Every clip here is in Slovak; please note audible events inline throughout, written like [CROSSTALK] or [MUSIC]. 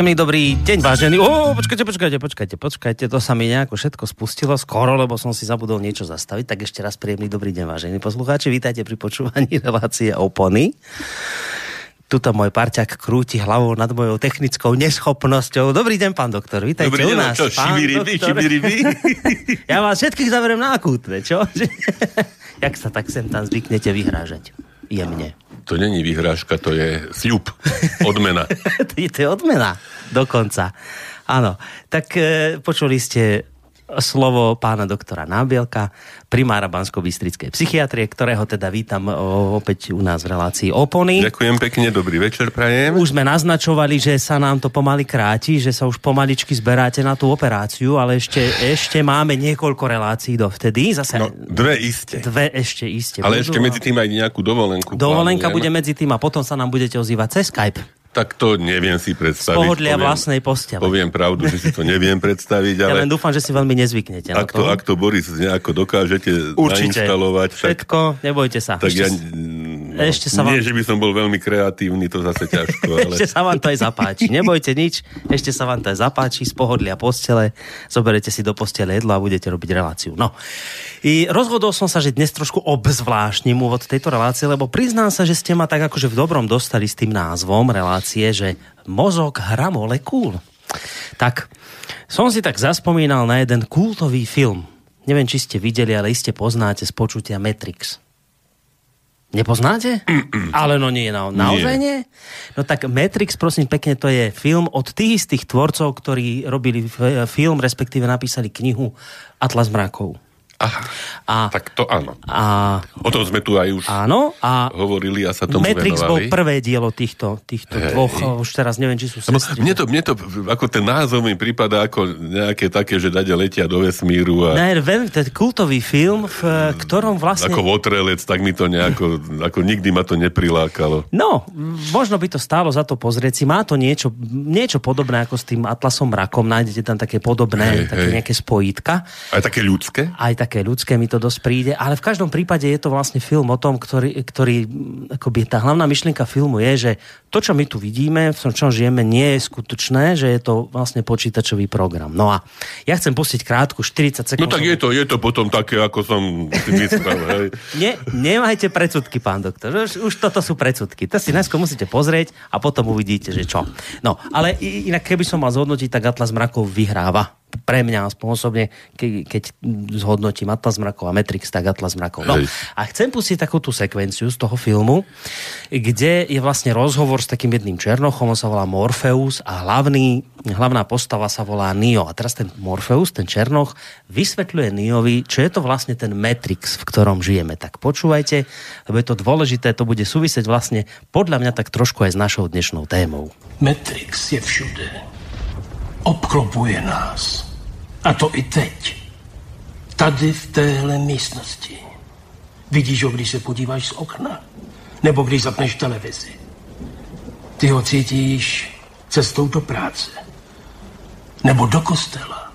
Príjemný dobrý deň, vážený. Ó, počkajte, počkajte, počkajte, počkajte, to sa mi nejako všetko spustilo skoro, lebo som si zabudol niečo zastaviť. Tak ešte raz príjemný dobrý deň, vážení poslucháči. Vítajte pri počúvaní relácie Opony. Tuto môj parťak krúti hlavou nad mojou technickou neschopnosťou. Dobrý deň, pán doktor, vítajte Dobrý u deň, nás. čo, šibiriby, šibiriby? [LAUGHS] ja vás všetkých zaberiem na akútne, čo? [LAUGHS] Jak sa tak sem tam zvyknete vyhrážať? Jemne. To není vyhrážka, to je sľub, odmena. [LAUGHS] to, je, odmena, dokonca. Áno, tak e, počuli ste slovo pána doktora Nábielka, primára Bansko-Bystrickej psychiatrie, ktorého teda vítam opäť u nás v relácii Opony. Ďakujem pekne, dobrý večer prajem. Už sme naznačovali, že sa nám to pomaly kráti, že sa už pomaličky zberáte na tú operáciu, ale ešte, ešte máme niekoľko relácií dovtedy. Zase No, dve iste. dve ešte iste Ale budú, ešte medzi tým aj nejakú dovolenku. Dovolenka plánujem. bude medzi tým a potom sa nám budete ozývať cez Skype. Tak to neviem si predstaviť. Z pohodlia poviem, vlastnej postele. Poviem pravdu, že si to neviem [LAUGHS] predstaviť, Ja ale len dúfam, že si veľmi nezvyknete. ak to, ak to Boris nejako dokážete Určite. nainštalovať, tak, Všetko, nebojte sa. tak ešte, ja... no, ešte sa nie, vám- že by som bol veľmi kreatívny, to zase ťažko, [LAUGHS] ale... ešte sa vám to aj zapáči. Nebojte nič, ešte sa vám to aj zapáči z pohodlia postele. Zoberete si do postele jedlo a budete robiť reláciu. No. I rozhodol som sa, že dnes trošku obzvláštnim úvod tejto relácie, lebo priznám sa, že ste ma tak akože v dobrom dostali s tým názvom relácie, že mozog hra molekúl. Tak, som si tak zaspomínal na jeden kultový film. Neviem, či ste videli, ale iste poznáte z počutia Matrix. Nepoznáte? Ale no nie, no, naozaj nie. No tak Matrix, prosím pekne, to je film od tých istých tvorcov, ktorí robili film, respektíve napísali knihu Atlas mrakov. Aha, A, tak to áno. a O tom sme tu aj už áno, a hovorili a sa tomu Matrix bol venovali. prvé dielo týchto, týchto Hej. dvoch, už teraz neviem, či sú sestry. Mne to, mne to, ako ten názov mi prípada ako nejaké také, že dade letia do vesmíru a Ne, veľmi, je kultový film, v ktorom vlastne... ako votrelec, tak mi to nejako, ako nikdy ma to neprilákalo. No, možno by to stálo za to pozrieť si. Má to niečo, niečo podobné ako s tým Atlasom mrakom. Nájdete tam také podobné, Hej, také hej. nejaké spojítka. Aj také ľudské? Aj také ľudské mi to dosť príde. Ale v každom prípade je to vlastne film o tom, ktorý, ktorý mm, akoby tá hlavná myšlienka filmu je, že to, čo my tu vidíme, v tom, čom žijeme, nie je skutočné, že je to vlastne počítačový program. No a ja chcem pustiť krátku, 40 sekúnd. No tak je to, je to potom také, ako som myslel. [LAUGHS] Ne, nemajte predsudky, pán doktor. Už, už toto sú predsudky. To si najskôr musíte pozrieť a potom uvidíte, že čo. No, ale inak keby som mal zhodnotiť, tak Atlas mrakov vyhráva. Pre mňa aspoň osobne, ke, keď zhodnotím Atlas mrakov a Matrix, tak Atlas mrakov. No, Hej. a chcem pustiť takú tú sekvenciu z toho filmu, kde je vlastne rozhovor s takým jedným černochom, on sa volá Morpheus a hlavný, hlavná postava sa volá Neo. A teraz ten Morpheus, ten černoch, vysvetľuje Neovi, čo je to vlastne ten Matrix, v ktorom žijeme. Tak počúvajte, lebo je to dôležité, to bude súvisieť vlastne podľa mňa tak trošku aj s našou dnešnou témou. Matrix je všude. Obklopuje nás. A to i teď. Tady v téhle místnosti. Vidíš ho, když se podíváš z okna? Nebo když zapneš televizi? Ty ho cítíš cestou do práce. Nebo do kostela.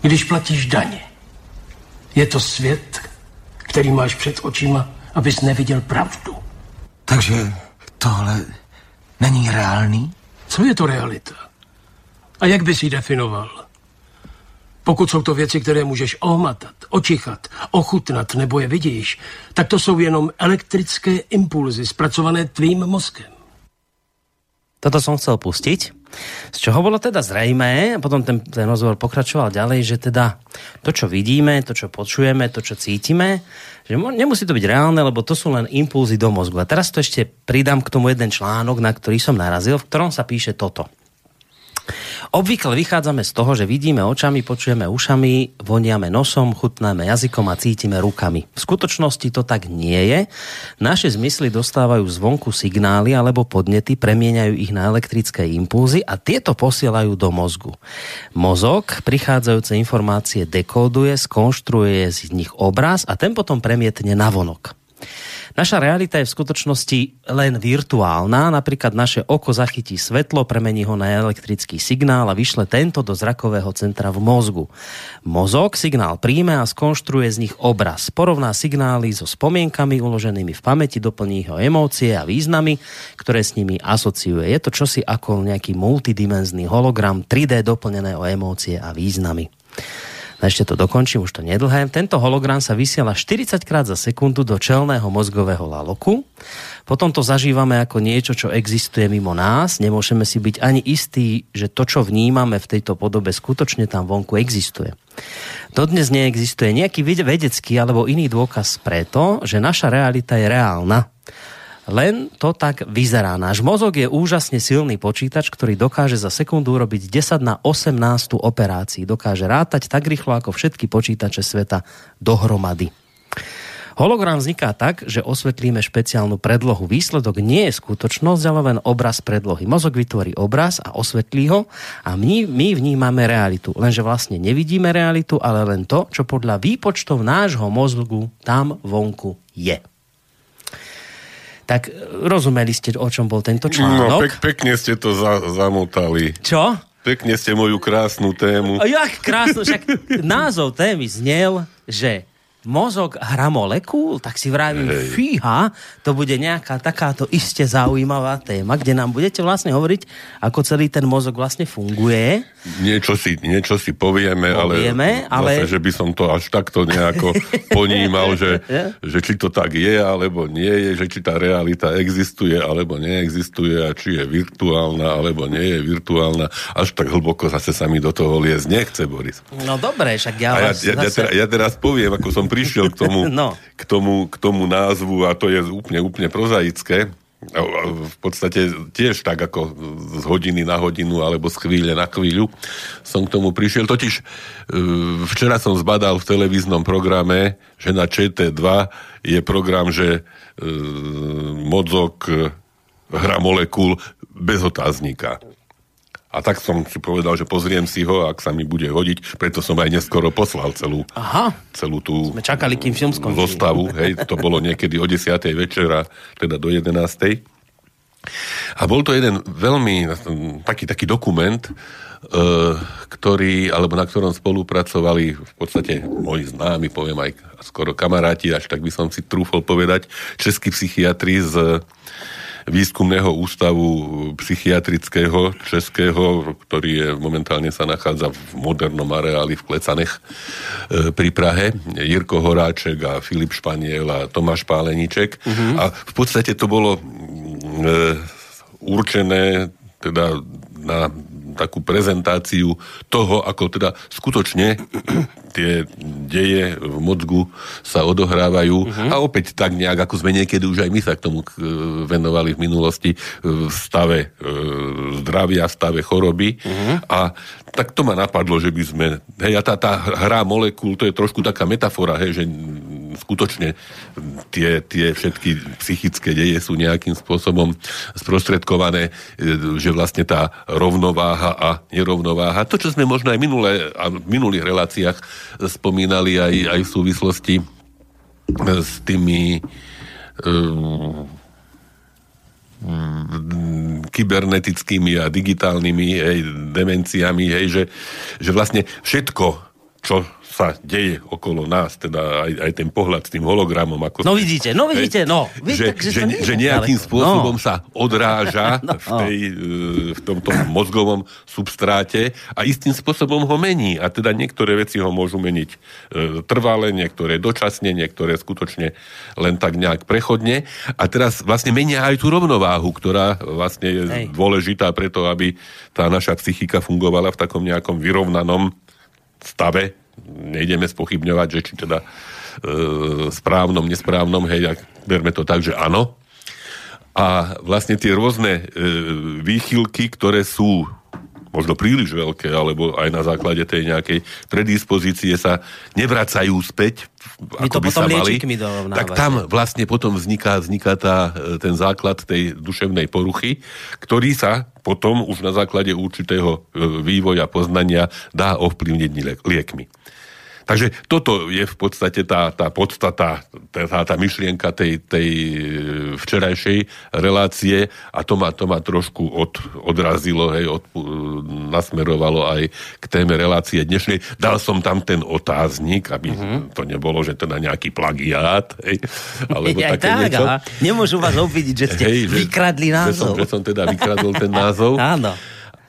Když platíš daně. Je to svět, který máš před očima, abys neviděl pravdu. Takže tohle není reálný? Co je to realita? A jak bys ji definoval? Pokud jsou to věci, které můžeš ohmatat, očichat, ochutnat nebo je vidíš, tak to jsou jenom elektrické impulzy zpracované tvým mozkem. Toto som chcel pustiť, z čoho bolo teda zrejmé, a potom ten, ten rozhovor pokračoval ďalej, že teda to, čo vidíme, to, čo počujeme, to, čo cítime, že nemusí to byť reálne, lebo to sú len impulzy do mozgu. A teraz to ešte pridám k tomu jeden článok, na ktorý som narazil, v ktorom sa píše toto. Obvykle vychádzame z toho, že vidíme očami, počujeme ušami, voniame nosom, chutnáme jazykom a cítime rukami. V skutočnosti to tak nie je. Naše zmysly dostávajú zvonku signály alebo podnety, premieňajú ich na elektrické impulzy a tieto posielajú do mozgu. Mozog prichádzajúce informácie dekóduje, skonštruuje z nich obraz a ten potom premietne na vonok. Naša realita je v skutočnosti len virtuálna, napríklad naše oko zachytí svetlo, premení ho na elektrický signál a vyšle tento do zrakového centra v mozgu. Mozog signál príjme a skonštruuje z nich obraz. Porovná signály so spomienkami uloženými v pamäti, doplní ho emócie a významy, ktoré s nimi asociuje. Je to čosi ako nejaký multidimenzný hologram 3D doplnené o emócie a významy. Ešte to dokončím, už to nedlhé. Tento hologram sa vysiela 40 krát za sekundu do čelného mozgového laloku. Potom to zažívame ako niečo, čo existuje mimo nás. Nemôžeme si byť ani istí, že to, čo vnímame v tejto podobe, skutočne tam vonku existuje. Dodnes neexistuje nejaký vedecký alebo iný dôkaz preto, že naša realita je reálna len to tak vyzerá. Náš mozog je úžasne silný počítač, ktorý dokáže za sekundu urobiť 10 na 18 operácií. Dokáže rátať tak rýchlo ako všetky počítače sveta dohromady. Hologram vzniká tak, že osvetlíme špeciálnu predlohu. Výsledok nie je skutočnosť, ale len obraz predlohy. Mozog vytvorí obraz a osvetlí ho a my, my vnímame realitu. Lenže vlastne nevidíme realitu, ale len to, čo podľa výpočtov nášho mozgu tam vonku je. Tak rozumeli ste, o čom bol tento článok? No, pek, pekne ste to za, zamotali. Čo? Pekne ste moju krásnu tému. Jak krásno, však názov témy znel, že mozog hra molekúl, tak si vravím, Hej. fíha, to bude nejaká takáto iste zaujímavá téma, kde nám budete vlastne hovoriť, ako celý ten mozog vlastne funguje. Niečo si, niečo si povieme, povieme ale, ale... Zase, že by som to až takto nejako [LAUGHS] ponímal, že, že či to tak je, alebo nie je, že či tá realita existuje, alebo neexistuje a či je virtuálna, alebo nie je virtuálna. Až tak hlboko zase sa mi do toho liesť nechce, Boris. No dobre, však ja, ja, ja, zase... ja, ja teraz poviem, ako som prišiel k tomu, [LAUGHS] no. k tomu, k tomu názvu a to je úplne, úplne prozaické. V podstate tiež tak ako z hodiny na hodinu alebo z chvíle na chvíľu som k tomu prišiel. Totiž e, včera som zbadal v televíznom programe, že na ČT2 je program, že e, mozog hra molekúl bez otáznika. A tak som si povedal, že pozriem si ho, ak sa mi bude hodiť, preto som aj neskoro poslal celú, Aha. celú tú Sme čakali, kým film zostavu. Hej, to bolo niekedy o 10. večera, teda do 11. A bol to jeden veľmi taký, taký dokument, e, ktorý, alebo na ktorom spolupracovali v podstate moji známi, poviem aj skoro kamaráti, až tak by som si trúfol povedať, českí psychiatri z výskumného ústavu psychiatrického českého, ktorý je momentálne sa nachádza v modernom areáli v Klecanech e, pri Prahe. Jirko Horáček a Filip Španiel a Tomáš Páleniček. Uh-huh. A v podstate to bolo e, určené teda na takú prezentáciu toho, ako teda skutočne tie deje v mozgu sa odohrávajú uh-huh. a opäť tak nejak, ako sme niekedy už aj my sa k tomu venovali v minulosti v stave e, zdravia, v stave choroby uh-huh. a tak to ma napadlo, že by sme, hej, a tá, tá hra molekúl, to je trošku taká metafora, hej, že skutočne tie, tie všetky psychické deje sú nejakým spôsobom sprostredkované, e, že vlastne tá rovnováha a nerovnováha, to, čo sme možno aj minulé, a v minulých reláciách spomínali aj, aj v súvislosti s tými um, kybernetickými a digitálnymi hej, demenciami, hej, že, že vlastne všetko, čo sa deje okolo nás, teda aj, aj ten pohľad s tým hologramom. Ako no vidíte, no vidíte, no. Vy, že, že, že nejakým spôsobom no. sa odráža [LAUGHS] no. v, tej, e, v tomto mozgovom substráte a istým spôsobom ho mení. A teda niektoré veci ho môžu meniť e, trvale, niektoré dočasne, niektoré skutočne len tak nejak prechodne. A teraz vlastne menia aj tú rovnováhu, ktorá vlastne je Hej. dôležitá preto, aby tá naša psychika fungovala v takom nejakom vyrovnanom stave, nejdeme spochybňovať, že či teda e, správnom, nesprávnom, hej, ak berme to tak, že áno. A vlastne tie rôzne e, výchylky, ktoré sú možno príliš veľké, alebo aj na základe tej nejakej predispozície sa nevracajú späť, ako to by sa mali, tak tam vlastne potom vzniká, vzniká tá, e, ten základ tej duševnej poruchy, ktorý sa potom už na základe určitého e, vývoja, poznania dá ovplyvniť liekmi. Takže toto je v podstate tá, tá podstata, tá, tá myšlienka tej, tej včerajšej relácie a to ma, to ma trošku od, odrazilo, hej, od, nasmerovalo aj k téme relácie dnešnej. Dal som tam ten otáznik, aby uh-huh. to nebolo, že teda nejaký plagiát, hej, alebo [LAUGHS] ja, také tak, niečo. aha. Nemôžu vás obvidiť, že ste Hej, že- vykradli Že som, názov. že som teda vykradol ten názov. [LAUGHS] Áno.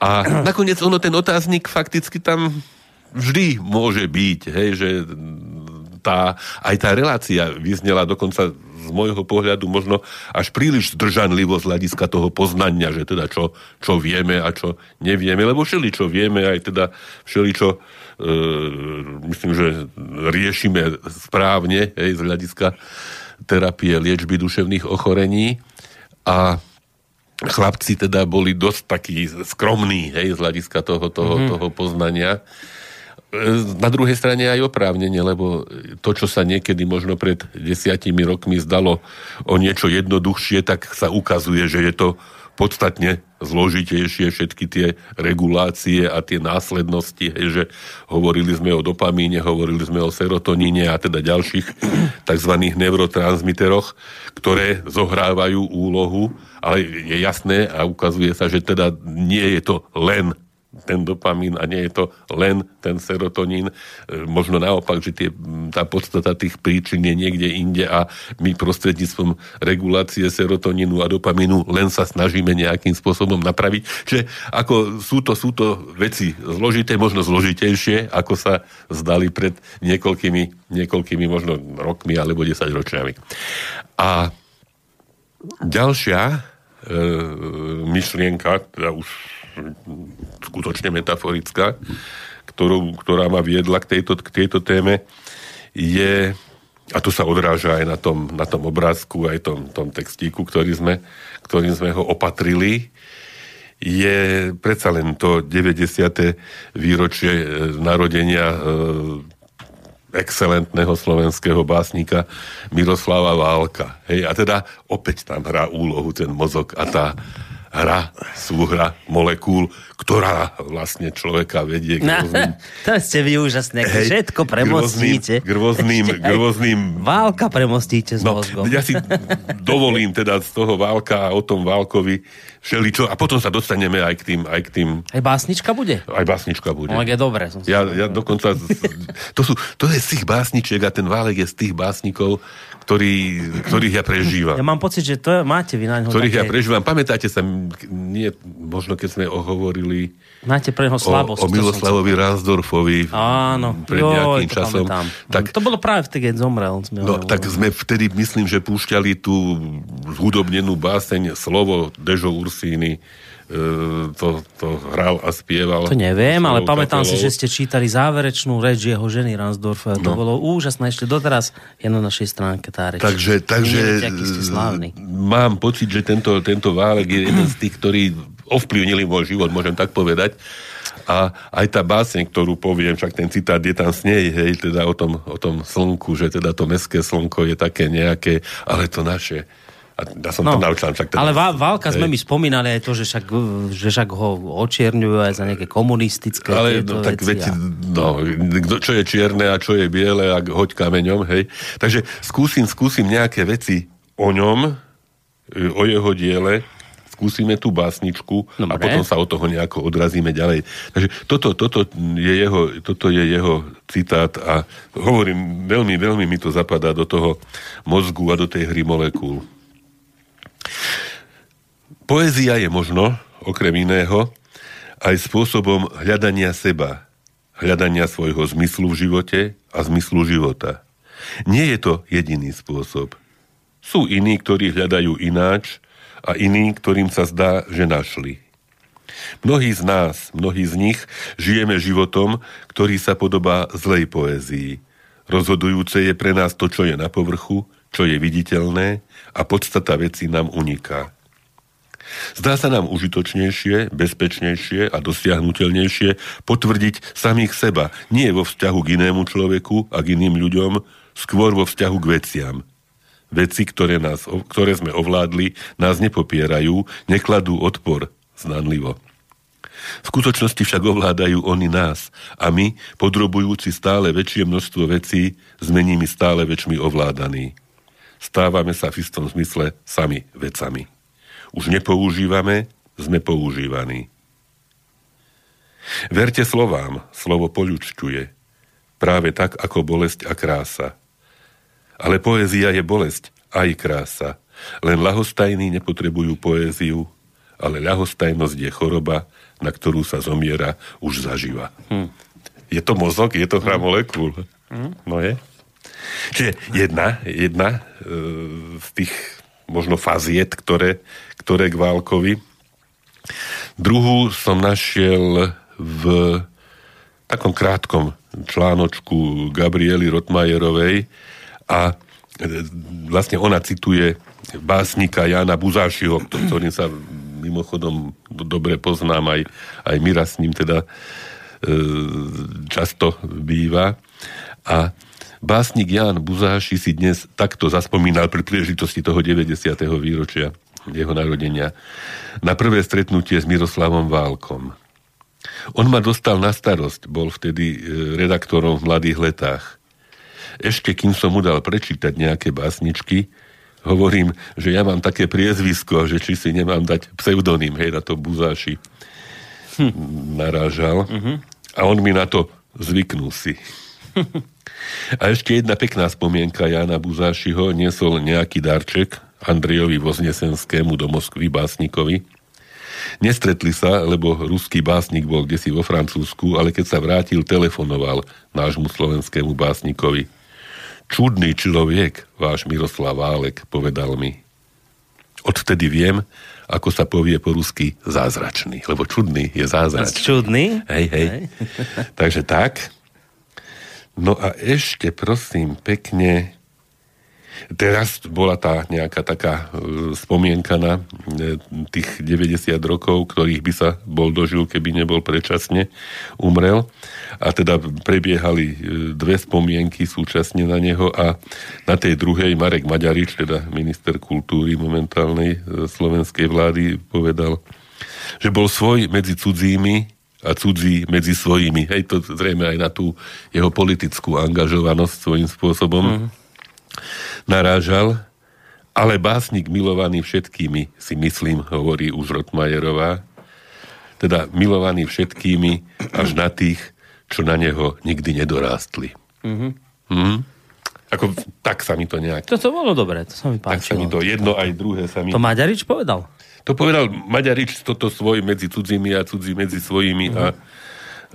A nakoniec ono, ten otáznik fakticky tam vždy môže byť, hej, že tá, aj tá relácia vyznela dokonca z môjho pohľadu možno až príliš zdržanlivo z hľadiska toho poznania, že teda čo, čo vieme a čo nevieme, lebo všeli čo vieme, aj teda všeli čo e, myslím, že riešime správne hej, z hľadiska terapie liečby duševných ochorení a chlapci teda boli dosť takí skromní, hej, z hľadiska toho, toho, mm-hmm. toho poznania. Na druhej strane aj oprávnenie, lebo to, čo sa niekedy možno pred desiatimi rokmi zdalo o niečo jednoduchšie, tak sa ukazuje, že je to podstatne zložitejšie všetky tie regulácie a tie následnosti, hej, že hovorili sme o dopamíne, hovorili sme o serotoníne a teda ďalších tzv. neurotransmiteroch, ktoré zohrávajú úlohu, ale je jasné a ukazuje sa, že teda nie je to len ten dopamín a nie je to len ten serotonín. E, Možno naopak, že tie, tá podstata tých príčin je niekde inde a my prostredníctvom regulácie serotonínu a dopamínu len sa snažíme nejakým spôsobom napraviť. Čiže ako sú to, sú to veci zložité, možno zložitejšie, ako sa zdali pred niekoľkými, niekoľkými možno rokmi alebo desaťročiami. A ďalšia e, myšlienka, teda už skutočne metaforická, ktorú, ktorá ma viedla k tejto, k tejto téme, je, a tu sa odráža aj na tom, na tom obrázku, aj tom, tom textíku, ktorý sme, ktorým sme ho opatrili, je predsa len to 90. výročie e, narodenia e, excelentného slovenského básnika Miroslava Válka. Hej, a teda opäť tam hrá úlohu ten mozog a tá hra, súhra molekúl, ktorá vlastne človeka vedie k No, rôznym [LAUGHS] to ste vy úžasné, Hej, všetko premostíte. k rôznym, k rôznym Válka premostíte s No, mozgom. ja si dovolím teda z toho Válka a o tom Válkovi všeličo a potom sa dostaneme aj k tým, aj k tým, Aj básnička bude? aj básnička bude. No, je dobré. Som. Ja, ja dokonca, to, sú, to je z tých básničiek a ten Válek je z tých básnikov, ktorý, ktorých ja prežívam. Ja mám pocit, že to máte vy na ňo ktorých ja také... prežívam. Pamätáte sa, nie, možno keď sme ohovorili Máte pre o, slabosť. o som Miloslavovi Ransdorfovi Áno. pred Joj, nejakým to časom. pamätám. Tak, To bolo práve vtedy, keď zomrel. Sme No, tak sme vtedy, myslím, že púšťali tú zhudobnenú báseň Slovo Dežo Ursíny. E, to, to hral a spieval. To neviem, ale pamätám si, kapelou. že ste čítali záverečnú reč jeho ženy Ransdorfa. To No. bolo úžasné. Ešte doteraz je na našej stránke tá reč. Takže, takže Neviete, mám pocit, že tento, tento Válek je jeden z tých, ktorí ovplyvnili môj život, môžem tak povedať. A aj tá báseň, ktorú poviem, však ten citát je tam s nej, hej, teda o tom, o tom slnku, že teda to mestské slnko je také nejaké, ale to naše. A ja som no, to naučil však teda. ale Vá- Válka sme mi spomínali aj to, že však, že však ho očierňujú aj za nejaké komunistické Ale no, tak veci. a... no, čo je čierne a čo je biele a hoď kameňom, hej. Takže skúsim, skúsim nejaké veci o ňom, e, o jeho diele, skúsime tú básničku Dobre. a potom sa od toho nejako odrazíme ďalej. Takže toto, toto, je jeho, toto je jeho citát a hovorím, veľmi, veľmi mi to zapadá do toho mozgu a do tej hry molekúl. Poézia je možno, okrem iného, aj spôsobom hľadania seba, hľadania svojho zmyslu v živote a zmyslu života. Nie je to jediný spôsob. Sú iní, ktorí hľadajú ináč a iní, ktorým sa zdá, že našli. Mnohí z nás, mnohí z nich, žijeme životom, ktorý sa podobá zlej poézii. Rozhodujúce je pre nás to, čo je na povrchu, čo je viditeľné a podstata veci nám uniká. Zdá sa nám užitočnejšie, bezpečnejšie a dosiahnutelnejšie potvrdiť samých seba, nie vo vzťahu k inému človeku a k iným ľuďom, skôr vo vzťahu k veciam. Veci, ktoré, nás, ktoré sme ovládli, nás nepopierajú, nekladú odpor znanlivo. V skutočnosti však ovládajú oni nás a my, podrobujúci stále väčšie množstvo vecí, sme nimi stále väčšmi ovládaní. Stávame sa v istom zmysle sami vecami. Už nepoužívame, sme používaní. Verte slovám, slovo poľučťuje. Práve tak, ako bolesť a krása. Ale poézia je bolesť, aj krása. Len lahostajní nepotrebujú poéziu, ale ľahostajnosť je choroba, na ktorú sa zomiera už zaživa. Hm. Je to mozog, je to hra hm. molekúl. Hm. No je. Čiže jedna, jedna e, z tých možno faziet, ktoré, ktoré k Válkovi. Druhú som našiel v takom krátkom článočku Gabriely Rotmajerovej a e, vlastne ona cituje básnika Jana Buzášiho, [CLEARS THROAT] ktorým sa mimochodom dobre poznám, aj, aj Mira s ním teda e, často býva. A básnik Jan Buzáši si dnes takto zaspomínal pri príležitosti toho 90. výročia jeho narodenia na prvé stretnutie s Miroslavom Válkom. On ma dostal na starosť, bol vtedy e, redaktorom v mladých letách. Ešte kým som mu dal prečítať nejaké básničky, hovorím, že ja mám také priezvisko, že či si nemám dať pseudonym, hej, na to Buzáši hm. narážal. Uh-huh. A on mi na to zvyknul si. [LAUGHS] A ešte jedna pekná spomienka Jana Buzášiho niesol nejaký darček Andrejovi Voznesenskému do Moskvy básnikovi. Nestretli sa, lebo ruský básnik bol si vo Francúzsku, ale keď sa vrátil, telefonoval nášmu slovenskému básnikovi. Čudný človek, váš Miroslav Válek, povedal mi. Odvtedy viem, ako sa povie po rusky zázračný, lebo čudný je zázračný. Čudný? Hej, hej. hej. [LAUGHS] Takže tak. No a ešte prosím pekne, Teraz bola tá nejaká taká e, spomienka na e, tých 90 rokov, ktorých by sa bol dožil, keby nebol predčasne umrel. A teda prebiehali e, dve spomienky súčasne na neho a na tej druhej Marek Maďarič, teda minister kultúry momentálnej slovenskej vlády, povedal, že bol svoj medzi cudzími a cudzí medzi svojimi. Hej, to zrejme aj na tú jeho politickú angažovanosť svojím spôsobom. Mm narážal, ale básnik milovaný všetkými, si myslím, hovorí už Rotmajerová, teda milovaný všetkými až na tých, čo na neho nikdy nedorástli. Mm-hmm. Mm? Ako, tak sa mi to nejak... To, to bolo dobré, to sa mi páčilo. Tak sa mi to jedno aj druhé sa mi... To Maďarič povedal? To povedal Maďarič toto svoj medzi cudzími a cudzí medzi svojimi mm-hmm. a mhm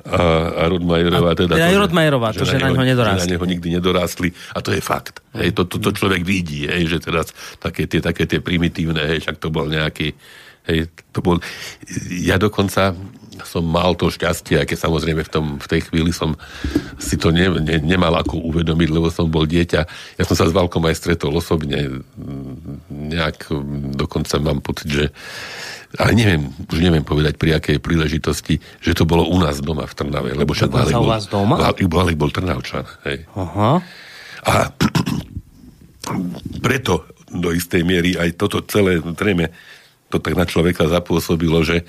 a, a Rodmajerová teda... Teda aj Rodmajerová, to, že, že na neho nedorástli. na neho nikdy nedorástli a to je fakt. Hej, to, to, to človek vidí, hej, že teraz také tie, také tie primitívne, hej, však to bol nejaký Hej, to bol, ja dokonca som mal to šťastie, aj keď samozrejme v, tom, v tej chvíli som si to ne, ne, nemal ako uvedomiť, lebo som bol dieťa. Ja som sa s Valkom aj stretol osobne. Nejak dokonca mám pocit, že ale neviem, už neviem povedať pri akej príležitosti, že to bolo u nás doma v Trnave, lebo však Válek bol, vás doma? Válek bol Trnavčan. Hej. Aha. A [CLEARS THROAT] preto do istej miery aj toto celé, zrejme, to tak na človeka zapôsobilo, že,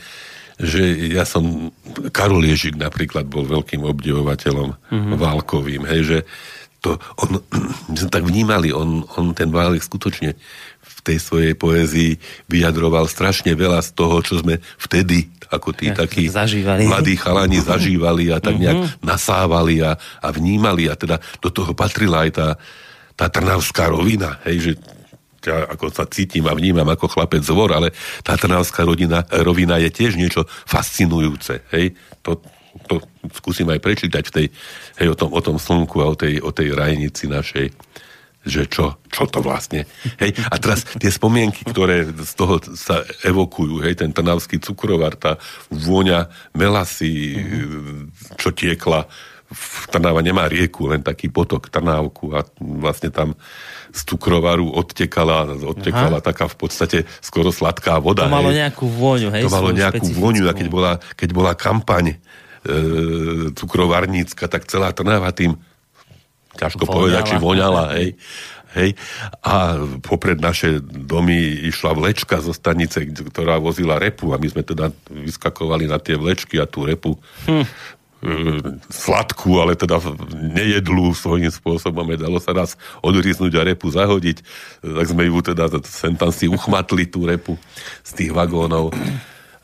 že ja som, Karol Ježik napríklad bol veľkým obdivovateľom mm-hmm. Válkovým, hej, že to, on, [CLEARS THROAT] my sme tak vnímali, on, on ten Válek skutočne tej svojej poézii vyjadroval strašne veľa z toho, čo sme vtedy ako tí takí zažívali. mladí chalani zažívali a tak nejak mm-hmm. nasávali a, a vnímali a teda do toho patrila aj tá, tá trnavská rovina, hej, že ja ako sa cítim a vnímam ako chlapec zvor, ale tá trnavská rodina, rovina je tiež niečo fascinujúce. Hej? To, to skúsim aj prečítať v tej, hej, o tom, o tom slnku a o tej, o tej rajnici našej že čo, čo to vlastne. Hej, a teraz tie spomienky, ktoré z toho sa evokujú, hej, ten trnavský cukrovar, tá vôňa melasy, mm-hmm. čo tiekla, v Trnava nemá rieku, len taký potok Trnávku a vlastne tam z cukrovaru odtekala, odtekala Aha. taká v podstate skoro sladká voda. To malo hej. nejakú vôňu, hej? To malo nejakú vôňu a keď bola, keď bola kampaň e, cukrovarnícka, tak celá Trnava tým ťažko voňala. povedať, či voňala, hej. hej, a popred naše domy išla vlečka zo stanice, ktorá vozila repu a my sme teda vyskakovali na tie vlečky a tú repu hm. sladkú, ale teda nejedlú svojím spôsobom. Dalo sa nás odriznúť a repu zahodiť. Tak sme ju teda sem tam si uchmatli tú repu z tých vagónov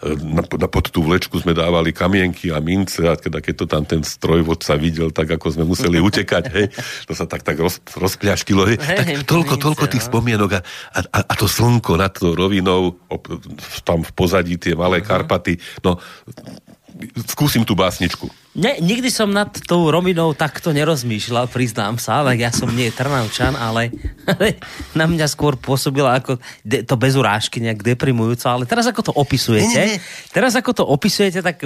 na, na, pod tú vlečku sme dávali kamienky a mince a teda keď to tam ten strojvodca videl, tak ako sme museli [LAUGHS] utekať, hej, to sa tak, tak roz, rozpľaštilo, hej, tak toľko, toľko tých no. spomienok a, a, a to slnko nad tou rovinou, tam v pozadí tie malé uh-huh. Karpaty, no skúsim tú básničku. Ne, nikdy som nad tou Rominou takto nerozmýšľal, priznám sa, ale ja som nie Trnavčan, ale, ale na mňa skôr pôsobila ako de, to bez urážky nejak deprimujúco, ale teraz ako to opisujete, nie, nie. teraz ako to opisujete, tak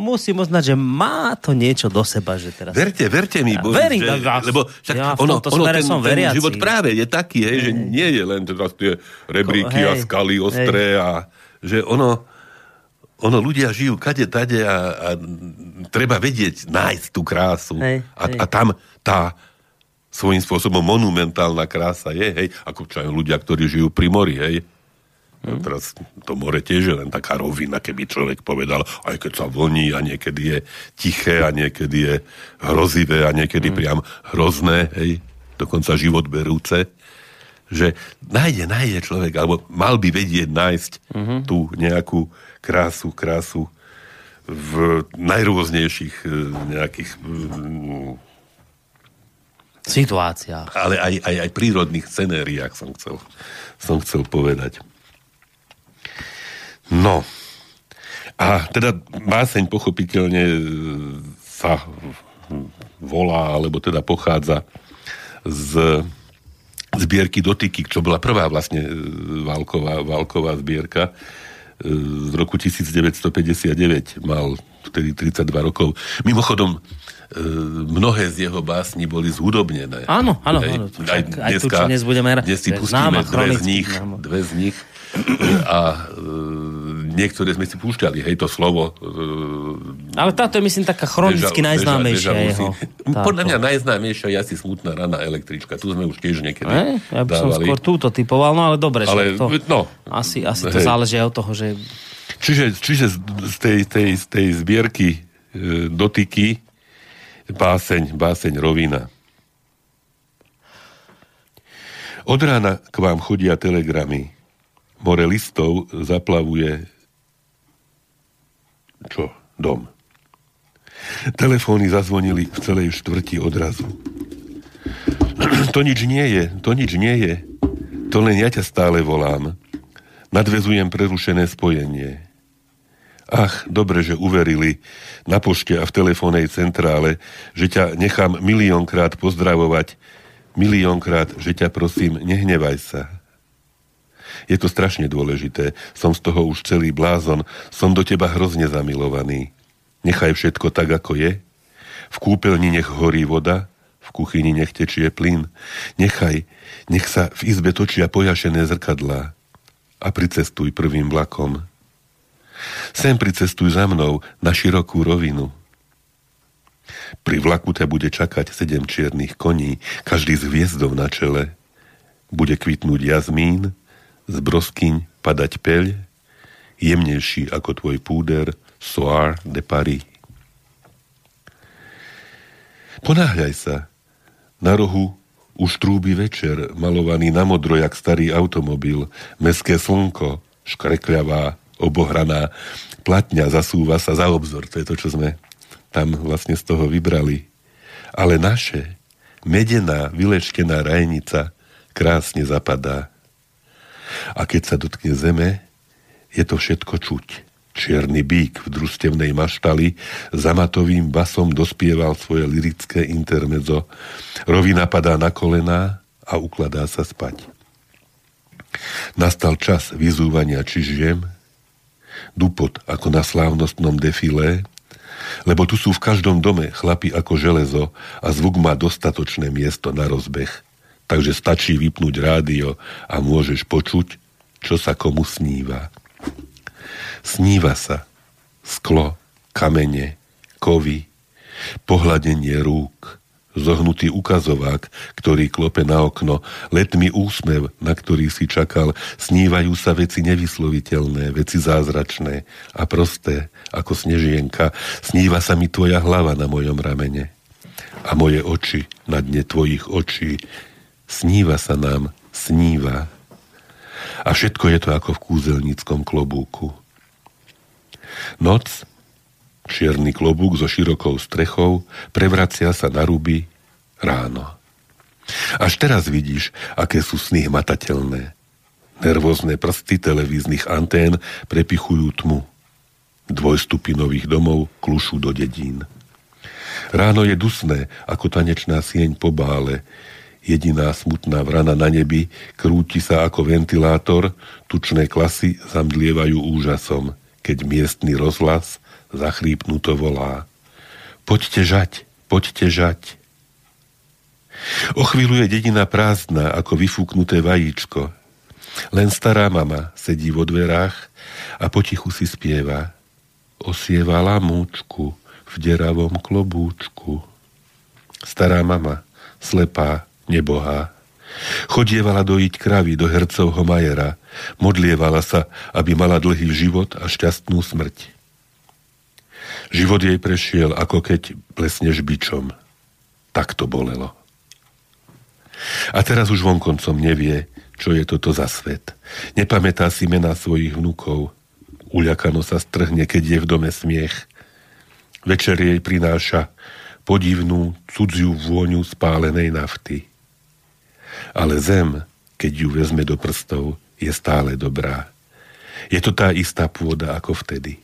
musím uznať, že má to niečo do seba, že teraz... Verte, verte mi, ja, bo, verím, že, ja, lebo však ja ono, ono ten, som ten život práve je taký, hej, že nie je len teraz tie rebríky hej, a skaly ostré hej. a že ono ono ľudia žijú kade tade a, a treba vedieť nájsť tú krásu. Hej, a, hej. a tam tá svojím spôsobom monumentálna krása je, hej, ako čo aj ľudia, ktorí žijú pri mori, hej. Hmm. Teraz to more tiež je len taká rovina, keby človek povedal, aj keď sa vlní a niekedy je tiché a niekedy je hrozivé a niekedy hmm. priam hrozné, hej, dokonca život berúce, že nájde, nájde človek, alebo mal by vedieť nájsť hmm. tú nejakú krásu, krásu v najrôznejších e, nejakých mm, situáciách. Ale aj, aj, aj prírodných scenériách som chcel, som chcel povedať. No. A teda báseň pochopiteľne e, sa volá, alebo teda pochádza z zbierky Dotyky, čo bola prvá vlastne e, válková, válková zbierka z roku 1959, mal vtedy 32 rokov. Mimochodom, e, mnohé z jeho básni boli zhudobnené. Áno, áno, áno. Aj, aj tu, čo dnes budeme Dnes si pustíme dve z nich, dve z nich a e, niektoré sme si púšťali, hej, to slovo. E, Ale táto je, myslím, taká chronicky deža, najznámejšia deža, jeho. Podľa mňa najznámejšia je asi smutná rana električka. Tu sme už tiež niekedy e, ja by dávali. som skôr túto typoval, no ale dobre, ale, že to, no, asi, asi to záleží od toho, že... Čiže, čiže z tej, tej, z tej zbierky e, dotyky báseň, báseň rovina. Od rána k vám chodia telegramy more listov zaplavuje čo? Dom. Telefóny zazvonili v celej štvrti odrazu. [CLEARS THROAT] to nič nie je, to nič nie je. To len ja ťa stále volám. Nadvezujem prerušené spojenie. Ach, dobre, že uverili na pošte a v telefónnej centrále, že ťa nechám miliónkrát pozdravovať, miliónkrát, že ťa prosím, nehnevaj sa. Je to strašne dôležité. Som z toho už celý blázon. Som do teba hrozne zamilovaný. Nechaj všetko tak, ako je. V kúpeľni nech horí voda, v kuchyni nech tečie plyn. Nechaj, nech sa v izbe točia pojašené zrkadlá. A pricestuj prvým vlakom. Sem pricestuj za mnou na širokú rovinu. Pri vlaku ťa bude čakať sedem čiernych koní, každý s hviezdou na čele. Bude kvitnúť jazmín, z broskyň padať peľ, jemnejší ako tvoj púder, soir de Paris. Ponáhľaj sa. Na rohu už trúby večer, malovaný na modro, jak starý automobil, meské slnko, škrekľavá, obohraná, platňa zasúva sa za obzor. To je to, čo sme tam vlastne z toho vybrali. Ale naše, medená, vyleštená rajnica krásne zapadá. A keď sa dotkne zeme, je to všetko čuť. Čierny bík v družstevnej maštali za matovým basom dospieval svoje lirické intermezo. Rovina padá na kolená a ukladá sa spať. Nastal čas vyzúvania čižiem, dupot ako na slávnostnom defilé, lebo tu sú v každom dome chlapi ako železo a zvuk má dostatočné miesto na rozbeh – Takže stačí vypnúť rádio a môžeš počuť, čo sa komu sníva. Sníva sa sklo, kamene, kovy, pohľadenie rúk, zohnutý ukazovák, ktorý klope na okno, letmý úsmev, na ktorý si čakal, snívajú sa veci nevysloviteľné, veci zázračné a prosté, ako snežienka, sníva sa mi tvoja hlava na mojom ramene a moje oči na dne tvojich očí, sníva sa nám, sníva. A všetko je to ako v kúzelníckom klobúku. Noc Čierny klobúk so širokou strechou prevracia sa na ruby ráno. Až teraz vidíš, aké sú sny hmatateľné. Nervózne prsty televíznych antén prepichujú tmu. Dvojstupinových domov klušú do dedín. Ráno je dusné, ako tanečná sieň po bále. Jediná smutná vrana na nebi krúti sa ako ventilátor, tučné klasy zamdlievajú úžasom, keď miestny rozhlas zachrípnuto volá. Poďte žať, poďte žať. O chvíľu je dedina prázdna ako vyfúknuté vajíčko. Len stará mama sedí vo dverách a potichu si spieva. Osievala múčku v deravom klobúčku. Stará mama, slepá, nebohá, chodievala dojiť kravy do hercovho majera, modlievala sa, aby mala dlhý život a šťastnú smrť. Život jej prešiel, ako keď plesneš bičom. Tak to bolelo. A teraz už vonkoncom nevie, čo je toto za svet. Nepamätá si mená svojich vnúkov. Uľakano sa strhne, keď je v dome smiech. Večer jej prináša podivnú, cudziu vôňu spálenej nafty. Ale zem, keď ju vezme do prstov, je stále dobrá. Je to tá istá pôda ako vtedy.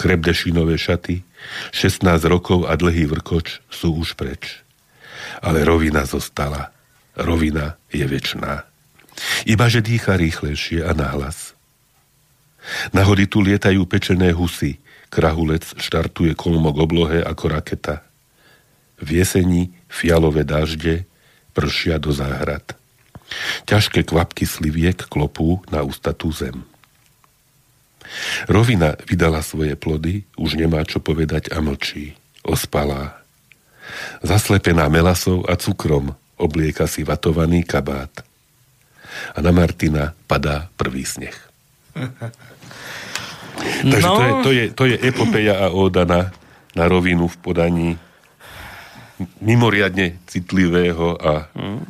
Krebdešinové šaty, 16 rokov a dlhý vrkoč sú už preč. Ale rovina zostala. Rovina je väčná. Iba že dýcha rýchlejšie a nahlas. Na tu lietajú pečené husy, krahulec štartuje kolmo k oblohe ako raketa. V jeseni fialové dažde pršia do záhrad. Ťažké kvapky sliviek klopú na ústatú zem. Rovina vydala svoje plody, už nemá čo povedať a mlčí. Ospalá. Zaslepená melasou a cukrom oblieka si vatovaný kabát. A na Martina padá prvý sneh. [LAUGHS] Takže no. to, je, to, je, to je epopeja a óda na, na rovinu v podaní mimoriadne citlivého a mm.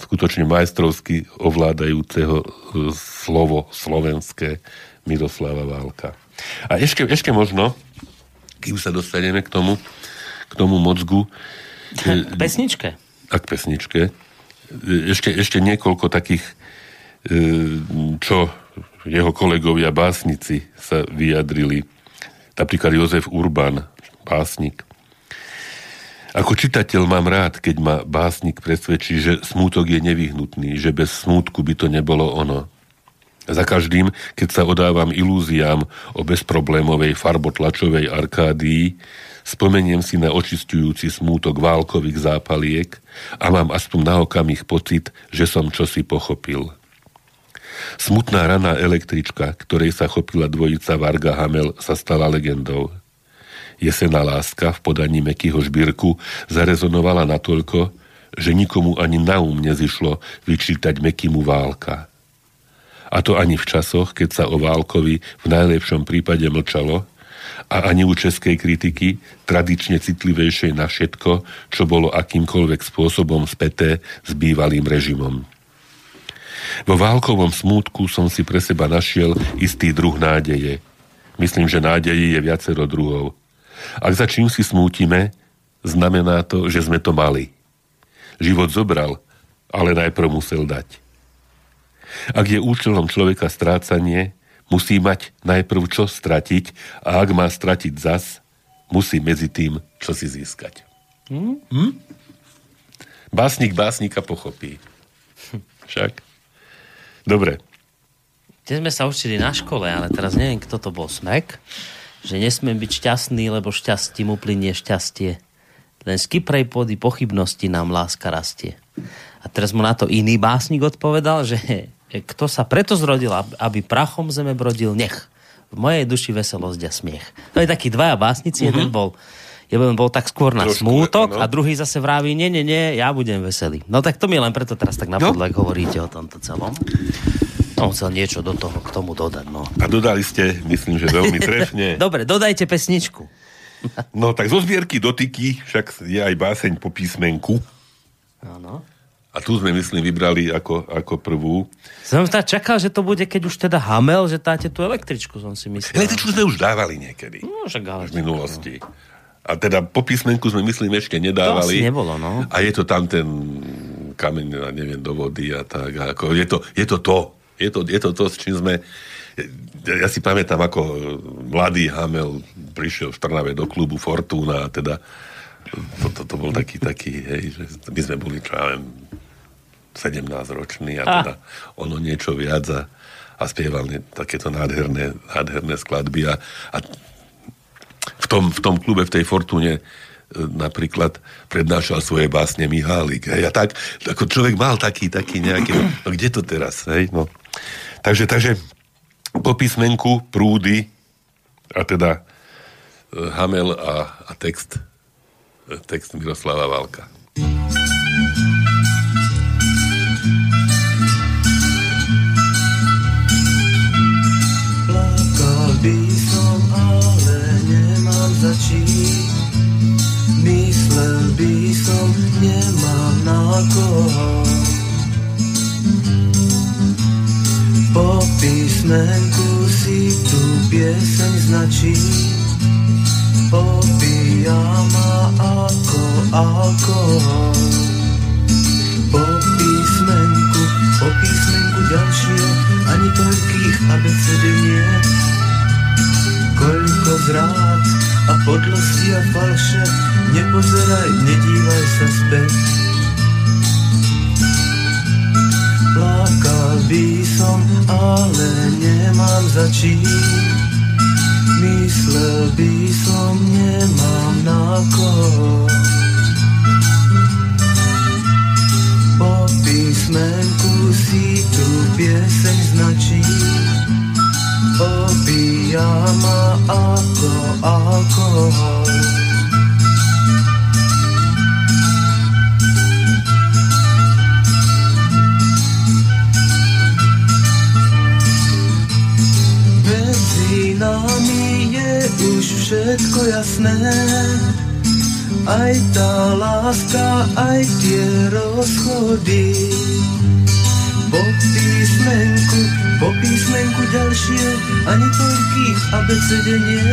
skutočne majstrovsky ovládajúceho e, slovo slovenské Miroslava Válka. A ešte, ešte možno, kým sa dostaneme k tomu, k tomu mozgu. K pesničke. A k pesničke. Ešte, ešte niekoľko takých, e, čo jeho kolegovia básnici sa vyjadrili. Napríklad Jozef Urban, básnik. Ako čitateľ mám rád, keď ma básnik presvedčí, že smútok je nevyhnutný, že bez smútku by to nebolo ono. Za každým, keď sa odávam ilúziám o bezproblémovej farbotlačovej arkádii, spomeniem si na očistujúci smútok válkových zápaliek a mám aspoň na okamih pocit, že som čosi pochopil. Smutná raná električka, ktorej sa chopila dvojica Varga Hamel, sa stala legendou. Jesená láska v podaní Mekyho žbírku zarezonovala natoľko, že nikomu ani na um nezišlo vyčítať Mekymu válka – a to ani v časoch, keď sa o Válkovi v najlepšom prípade mlčalo a ani u českej kritiky, tradične citlivejšej na všetko, čo bolo akýmkoľvek spôsobom späté s bývalým režimom. Vo válkovom smútku som si pre seba našiel istý druh nádeje. Myslím, že nádeji je viacero druhov. Ak za čím si smútime, znamená to, že sme to mali. Život zobral, ale najprv musel dať. Ak je účelom človeka strácanie, musí mať najprv čo stratiť a ak má stratiť zas, musí medzi tým čo si získať. Hm? Hm? Básnik básnika pochopí. [LAUGHS] Však? Dobre. Tie sme sa učili na škole, ale teraz neviem, kto to bol smek, že nesmiem byť šťastný, lebo šťastím uplynie šťastie. Len z kyprej pôdy pochybnosti nám láska rastie. A teraz mu na to iný básnik odpovedal, že kto sa preto zrodil, aby prachom zeme brodil, nech. V mojej duši veselosť a smiech. To je taký dvaja básnici, uh-huh. jeden bol Jeden bol tak skôr na Trošku, smútok áno. a druhý zase vraví, nie, nie, nie, ja budem veselý. No tak to mi len preto teraz tak napadlo, No. ak hovoríte o tomto celom. No, chcel niečo do toho, k tomu dodať, no. A dodali ste, myslím, že veľmi trefne. [LAUGHS] Dobre, dodajte pesničku. [LAUGHS] No tak zo zbierky dotyky však je aj báseň po písmenku. Áno. A tu sme, myslím, vybrali ako, ako prvú. Som tak čakal, že to bude, keď už teda Hamel, že dáte tú električku, som si myslel. Električku sme už dávali niekedy. No, však ale... v minulosti. A teda po písmenku sme, myslím, ešte To nedávali. asi nebolo, no. A je to tam ten kameň, neviem, do vody a tak. a Ako, je, to, je to to. Je to, je to to, s čím sme... Ja, si pamätám, ako mladý Hamel prišiel v Trnave do klubu Fortuna a teda to, to, to bol taký, taký, hej, že my sme boli, čo ja viem, 17 roční a teda ono niečo viac a, a spieval ne, takéto nádherné, nádherné skladby a, a v tom, v tom klube, v tej Fortune e, napríklad prednášal svoje básne Mihálik. Hej, a tak, ako človek mal taký, taký nejaký, no kde to teraz, hej, no. Takže, takže po písmenku prúdy a teda e, Hamel a, a text e, text Miroslava Válka. Myslel by som, nemám na koho. Po písmenku si tu pieseň značí. Opíja ma ako alkohol. Po písmenku, po písmenku ďalšie, ani toľkých abecedy nie. Koľko zrád a podlosti a falše, nepozeraj, nedívaj sa späť. Plakal by som, ale nemám za čím. Myslel by som, nemám na koho. Po písmenku si tu pieseň značí. Opíja ma ako alkohol. Už všetko jasné. Aj tá láska, aj tie rozchody. Po písmenku, po písmenku ďalšie, ani toľkých abecede nie.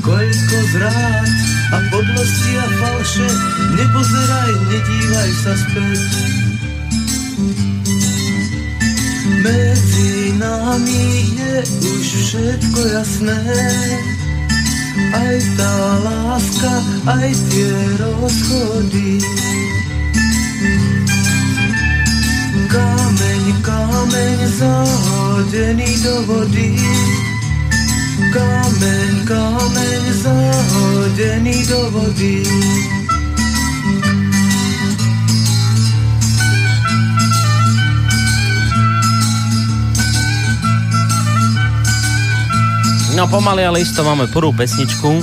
Koľko zrád a podlosti a falše, nepozeraj, nedívaj sa späť. Nami je už všetko jasné. Aj tá láska, aj tie rozchody. Kameň, kameň zahodený do vody. Kameň, kameň zahodený do vody. No pomaly, ale isto máme prvú pesničku,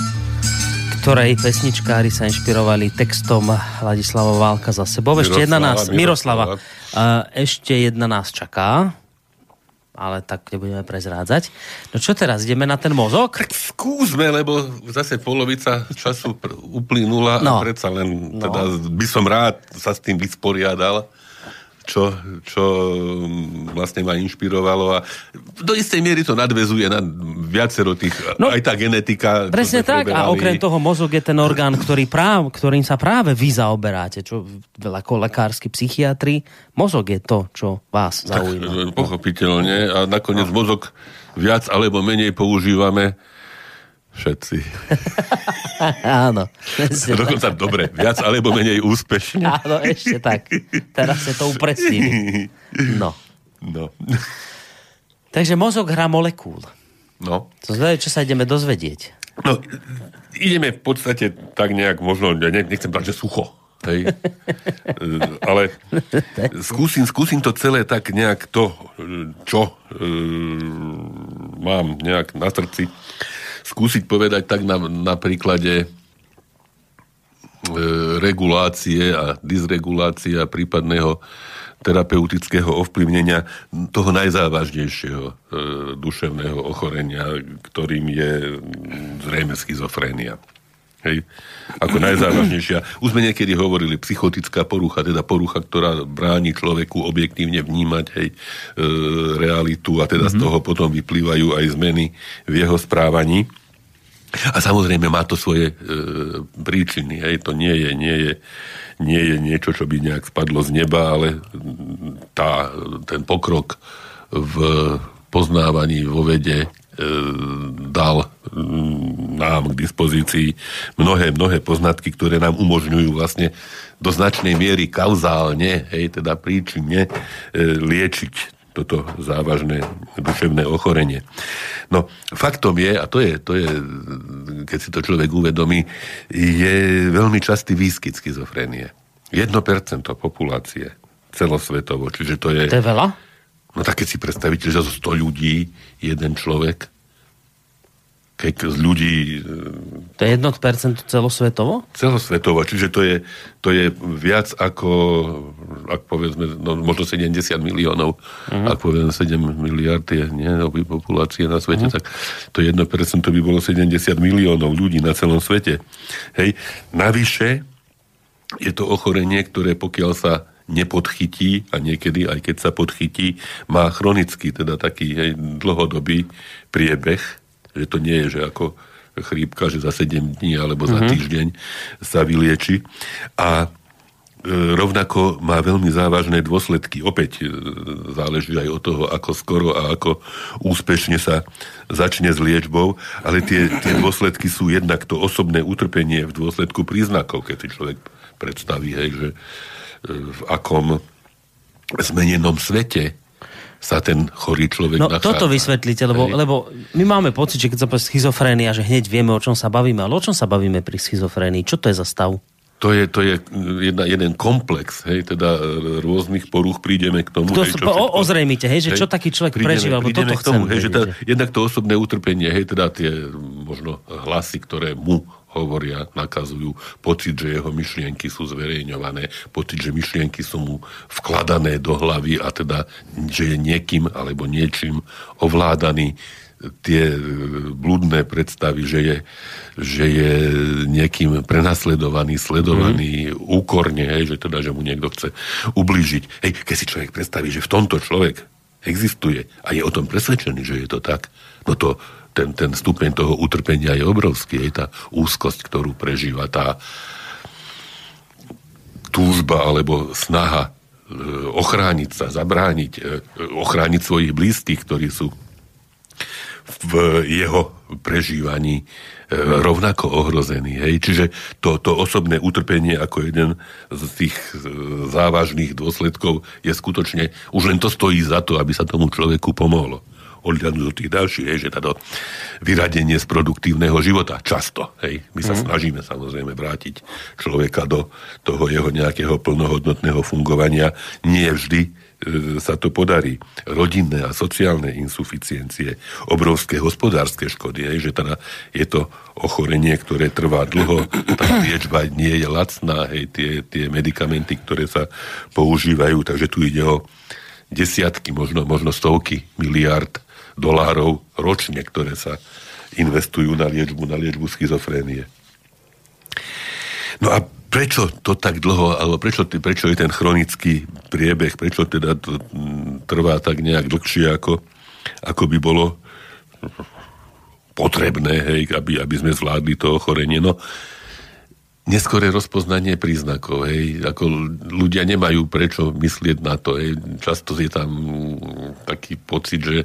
ktorej pesničkári sa inšpirovali textom Ladislava Válka za sebou. Ešte jedna nás, Miroslava, Miroslava, ešte jedna nás čaká, ale tak nebudeme prezrádzať. No čo teraz, ideme na ten mozog? Tak skúsme, lebo zase polovica času uplynula No. a predsa len teda by som rád sa s tým vysporiadal, čo, čo mm, vlastne ma inšpirovalo a do istej miery to nadvezuje na viacero tých, No, aj tá genetika. Presne tak a preberali. okrem toho mozog je ten orgán, ktorý práv, ktorým sa práve vy zaoberáte, čo ako lekársky psychiatri. Mozog je to, čo vás Tak, zaujíma. e, pochopiteľne a nakoniec mozog viac alebo menej používame všetci. [LAUGHS] Áno. [LAUGHS] Dokonca dobre, viac alebo menej úspešne. Áno, ešte tak. Teraz sa to upresnili. No. No. Takže mozog hrá molekúl. no. To znamená, čo sa ideme dozvedieť. No, ideme v podstate tak nejak, možno, ja ne, nechcem povedať, že sucho, hej, [LAUGHS] E, ale skúsim, skúsim to celé tak nejak to, e, čo e, mám nejak na srdci, skúsiť povedať tak na, na príklade e, regulácie a dysregulácie a prípadného terapeutického ovplyvnenia toho najzávažnejšieho e, duševného ochorenia, ktorým je zrejme schizofrénia. Hej. Ako najzávažnejšia. Už sme niekedy hovorili, psychotická porucha, teda porucha, ktorá bráni človeku objektívne vnímať hej, e, realitu a teda mm-hmm. z toho potom vyplývajú aj zmeny v jeho správaní. A samozrejme má to svoje e, príčiny. Hej. To nie je, nie, je, nie je niečo, čo by nejak spadlo z neba, ale tá, ten pokrok v poznávaní vo vede E, dal nám k dispozícii mnohé, mnohé poznatky, ktoré nám umožňujú vlastne do značnej miery kauzálne, hej, teda príčinne e, liečiť toto závažné duševné ochorenie. No, faktom je, a to je, to je, keď si to človek uvedomí, je veľmi častý výskyt schizofrenie. 1% populácie celosvetovo, čiže to je... To je veľa? No tak keď si predstavíte, že zo 100 ľudí jeden človek, keď z ľudí... To je 1% celosvetovo? Celosvetovo, čiže to je, to je viac ako, ak povedzme, no, možno 70 miliónov, uh-huh. ak povedzme 7 miliard je nie, populácie na svete, uh-huh. tak to 1% to by bolo 70 miliónov ľudí na celom svete. Hej, navyše je to ochorenie, ktoré pokiaľ sa nepodchytí a niekedy, aj keď sa podchytí, má chronický, teda taký hej, dlhodobý priebeh, že to nie je, že ako chrípka, že za 7 dní alebo za mm-hmm. týždeň sa vylieči. A e, rovnako má veľmi závažné dôsledky. Opäť e, záleží aj od toho, ako skoro a ako úspešne sa začne s liečbou, ale tie, tie dôsledky sú jednak to osobné utrpenie v dôsledku príznakov, keď si človek predstaví, hej, že v akom zmenenom svete sa ten chorý človek no, nachádza. toto vysvetlíte, lebo, lebo my máme pocit, že keď sa povie schizofrénia, že hneď vieme, o čom sa bavíme, ale o čom sa bavíme pri schizofrénii? Čo to je za stav? To je, to je jedna, jeden komplex, hej, teda rôznych poruch prídeme k tomu. To, hej, čo o, ozrejmite, hej, že hej, čo taký človek prídeme, prežíva, lebo toto k tomu, hej, že teda, jednak to osobné utrpenie, hej, teda tie možno hlasy, ktoré mu hovoria, nakazujú, pocit, že jeho myšlienky sú zverejňované, pocit, že myšlienky sú mu vkladané do hlavy a teda, že je niekým alebo niečím ovládaný tie blúdne predstavy, že je, že je niekým prenasledovaný, sledovaný mm. úkorne, hej, že teda, že mu niekto chce ublížiť. Hej, keď si človek predstaví, že v tomto človek existuje a je o tom presvedčený, že je to tak, no to ten, ten stupeň toho utrpenia je obrovský. Je tá úzkosť, ktorú prežíva, tá túžba alebo snaha e, ochrániť sa, zabrániť, e, ochrániť svojich blízkych, ktorí sú v jeho prežívaní e, rovnako ohrození. Hej? Čiže to, to osobné utrpenie ako jeden z tých závažných dôsledkov je skutočne, už len to stojí za to, aby sa tomu človeku pomohlo odhľadnúť do tých ďalších, hej, že táto vyradenie z produktívneho života. Často, hej. My sa mm. snažíme samozrejme vrátiť človeka do toho jeho nejakého plnohodnotného fungovania. Nie vždy e, sa to podarí. Rodinné a sociálne insuficiencie, obrovské hospodárske škody, hej, že teda je to ochorenie, ktoré trvá dlho, tá [CLEARS THROAT] liečba nie je lacná, hej, tie, tie medikamenty, ktoré sa používajú, takže tu ide o desiatky, možno, možno stovky miliard dolárov ročne, ktoré sa investujú na liečbu, na liečbu schizofrénie. No a prečo to tak dlho, alebo prečo, prečo je ten chronický priebeh, prečo teda to mm, trvá tak nejak dlhšie, ako, ako by bolo potrebné, hej, aby, aby sme zvládli to ochorenie. No, neskoré rozpoznanie príznakov. Hej. Ako ľudia nemajú prečo myslieť na to. Hej. Často je tam taký pocit, že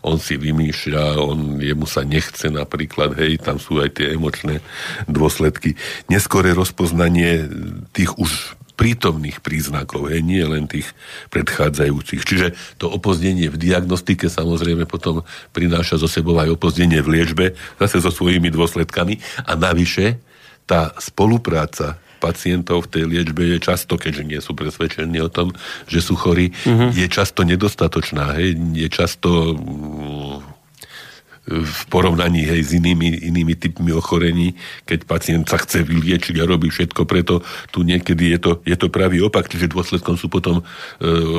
on si vymýšľa, on, jemu sa nechce napríklad, hej, tam sú aj tie emočné dôsledky. Neskoré rozpoznanie tých už prítomných príznakov, hej, nie len tých predchádzajúcich. Čiže to opozdenie v diagnostike samozrejme potom prináša zo sebou aj opozdenie v liečbe, zase so svojimi dôsledkami a navyše tá spolupráca pacientov v tej liečbe je často, keďže nie sú presvedčení o tom, že sú chorí, uh-huh. je často nedostatočná. Hej? Je často mm, v porovnaní hej, s inými, inými typmi ochorení, keď pacient sa chce vyliečiť a robí všetko preto, tu niekedy je to, je to pravý opak, čiže dôsledkom sú potom e,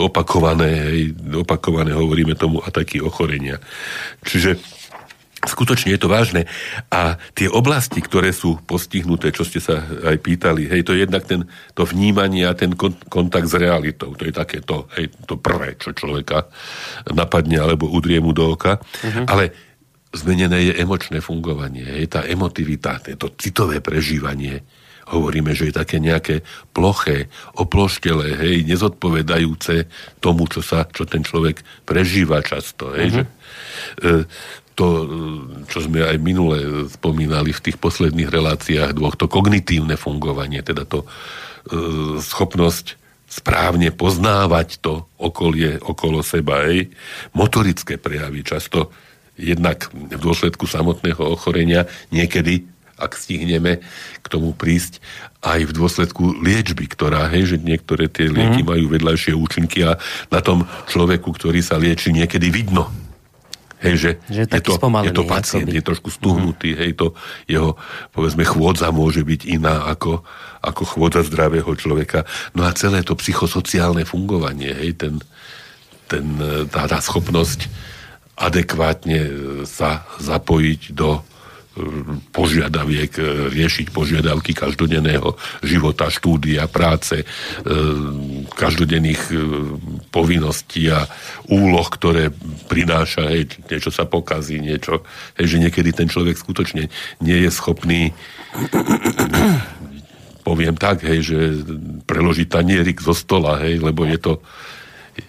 opakované, hej, opakované, hovoríme tomu, ataky ochorenia. Čiže Skutočne je to vážne. A tie oblasti, ktoré sú postihnuté, čo ste sa aj pýtali, hej, to je jednak ten, to vnímanie a ten kon, kontakt s realitou. To je také to, hej, to prvé, čo človeka napadne alebo udrie mu do oka. Uh-huh. Ale zmenené je emočné fungovanie, hej, tá emotivita, to citové prežívanie. Hovoríme, že je také nejaké ploché, oploštele, hej, nezodpovedajúce tomu, čo, sa, čo ten človek prežíva často. Hej, uh-huh. že, e, to, čo sme aj minule spomínali v tých posledných reláciách dvoch, to kognitívne fungovanie, teda to e, schopnosť správne poznávať to okolie okolo seba, aj motorické prejavy, často jednak v dôsledku samotného ochorenia, niekedy, ak stihneme k tomu prísť, aj v dôsledku liečby, ktorá, hej, že niektoré tie lieky mm. majú vedľajšie účinky a na tom človeku, ktorý sa lieči, niekedy vidno, Hej, že, že je, to, je to pacient, akoby. je trošku stuhnutý, mm-hmm. hej, to jeho, povedzme, chôdza môže byť iná ako, ako chôdza zdravého človeka. No a celé to psychosociálne fungovanie, hej, ten, ten, tá, tá schopnosť adekvátne sa zapojiť do požiadaviek, e, riešiť požiadavky každodenného života, štúdia, práce, e, každodenných e, povinností a úloh, ktoré prináša, hej, niečo sa pokazí, niečo, hej, že niekedy ten človek skutočne nie je schopný poviem tak, hej, že preložiť tanierik zo stola, hej, lebo je to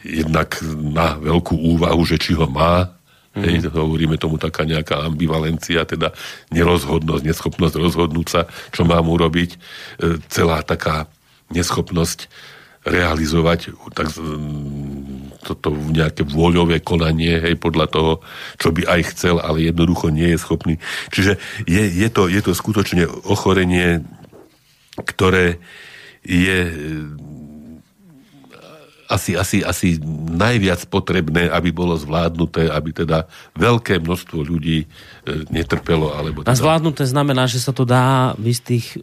jednak na veľkú úvahu, že či ho má, Mm. Hej, hovoríme tomu taká nejaká ambivalencia, teda nerozhodnosť, neschopnosť rozhodnúť sa, čo mám urobiť. E, celá taká neschopnosť realizovať tak, toto nejaké vôľové konanie, hej, podľa toho, čo by aj chcel, ale jednoducho nie je schopný. Čiže je, je, to, je to skutočne ochorenie, ktoré je asi, asi, asi najviac potrebné, aby bolo zvládnuté, aby teda veľké množstvo ľudí e, netrpelo. Alebo teda... A zvládnuté znamená, že sa to dá v istých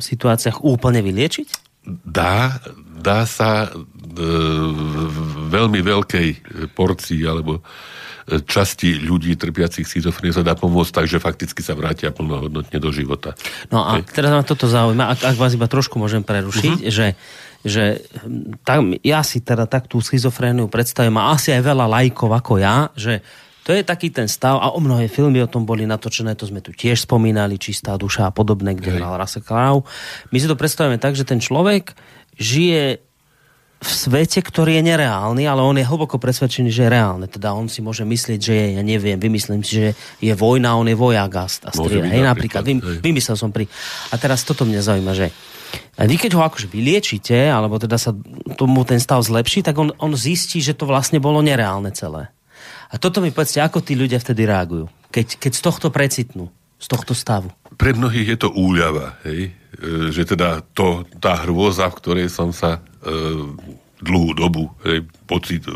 situáciách úplne vyliečiť? Dá, dá sa e, v veľmi veľkej porcii alebo časti ľudí trpiacich schizofrenie sa dá pomôcť tak, že fakticky sa vrátia plnohodnotne do života. No a teraz ma toto zaujíma, ak, ak vás iba trošku môžem prerušiť, uh-huh. že že hm, tam, ja si teda tak tú schizofréniu predstavím a asi aj veľa lajkov ako ja, že to je taký ten stav a o mnohé filmy o tom boli natočené, to sme tu tiež spomínali, Čistá duša a podobné, kde hral Russell Crowe. My si to predstavujeme tak, že ten človek žije v svete, ktorý je nereálny, ale on je hlboko presvedčený, že je reálne. Teda on si môže myslieť, že je, ja neviem, vymyslím si, že je vojna, on je vojak a, a strieľa. Hej, napríklad, vym, vymyslel som pri... A teraz toto mňa zaujíma, že a vy keď ho akože vyliečite, alebo teda sa tomu ten stav zlepší, tak on, on zistí, že to vlastne bolo nereálne celé. A toto mi povedzte, ako tí ľudia vtedy reagujú, keď, keď z tohto precitnú, z tohto stavu. Pre mnohých je to úľava, hej? E, že teda to, tá hrôza, v ktorej som sa e, dlhú dobu hej, pocit e,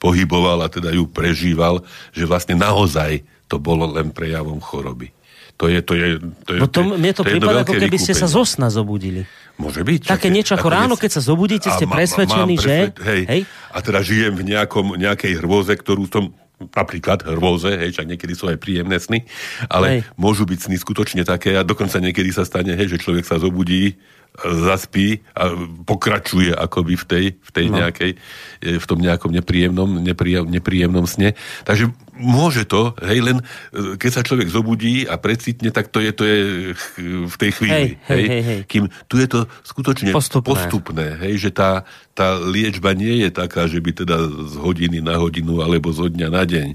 pohyboval a teda ju prežíval, že vlastne naozaj to bolo len prejavom choroby. To je, to je, to je, no to, mne to, to prípada, ako keby ste sa zo sna zobudili. Môže byť. Také niečo ako, ráno, keď sa zobudíte, ste ma, presvedčení, presved, že... Hej, hej. A teda žijem v nejakom, nejakej hrôze, ktorú som napríklad hrôze, hej, čak niekedy sú aj príjemné sny, ale hej. môžu byť sny skutočne také a dokonca niekedy sa stane, hej, že človek sa zobudí zaspí a pokračuje akoby v tej, v tej no. nejakej, e, v tom nejakom nepríjemnom, nepríjemnom, nepríjemnom sne. Takže môže to, hej, len e, keď sa človek zobudí a precitne, tak to je, to je v tej chvíli. Hej, hej, hej, hej. Kým tu je to skutočne postupné, postupné hej, že tá, tá liečba nie je taká, že by teda z hodiny na hodinu alebo zo dňa na deň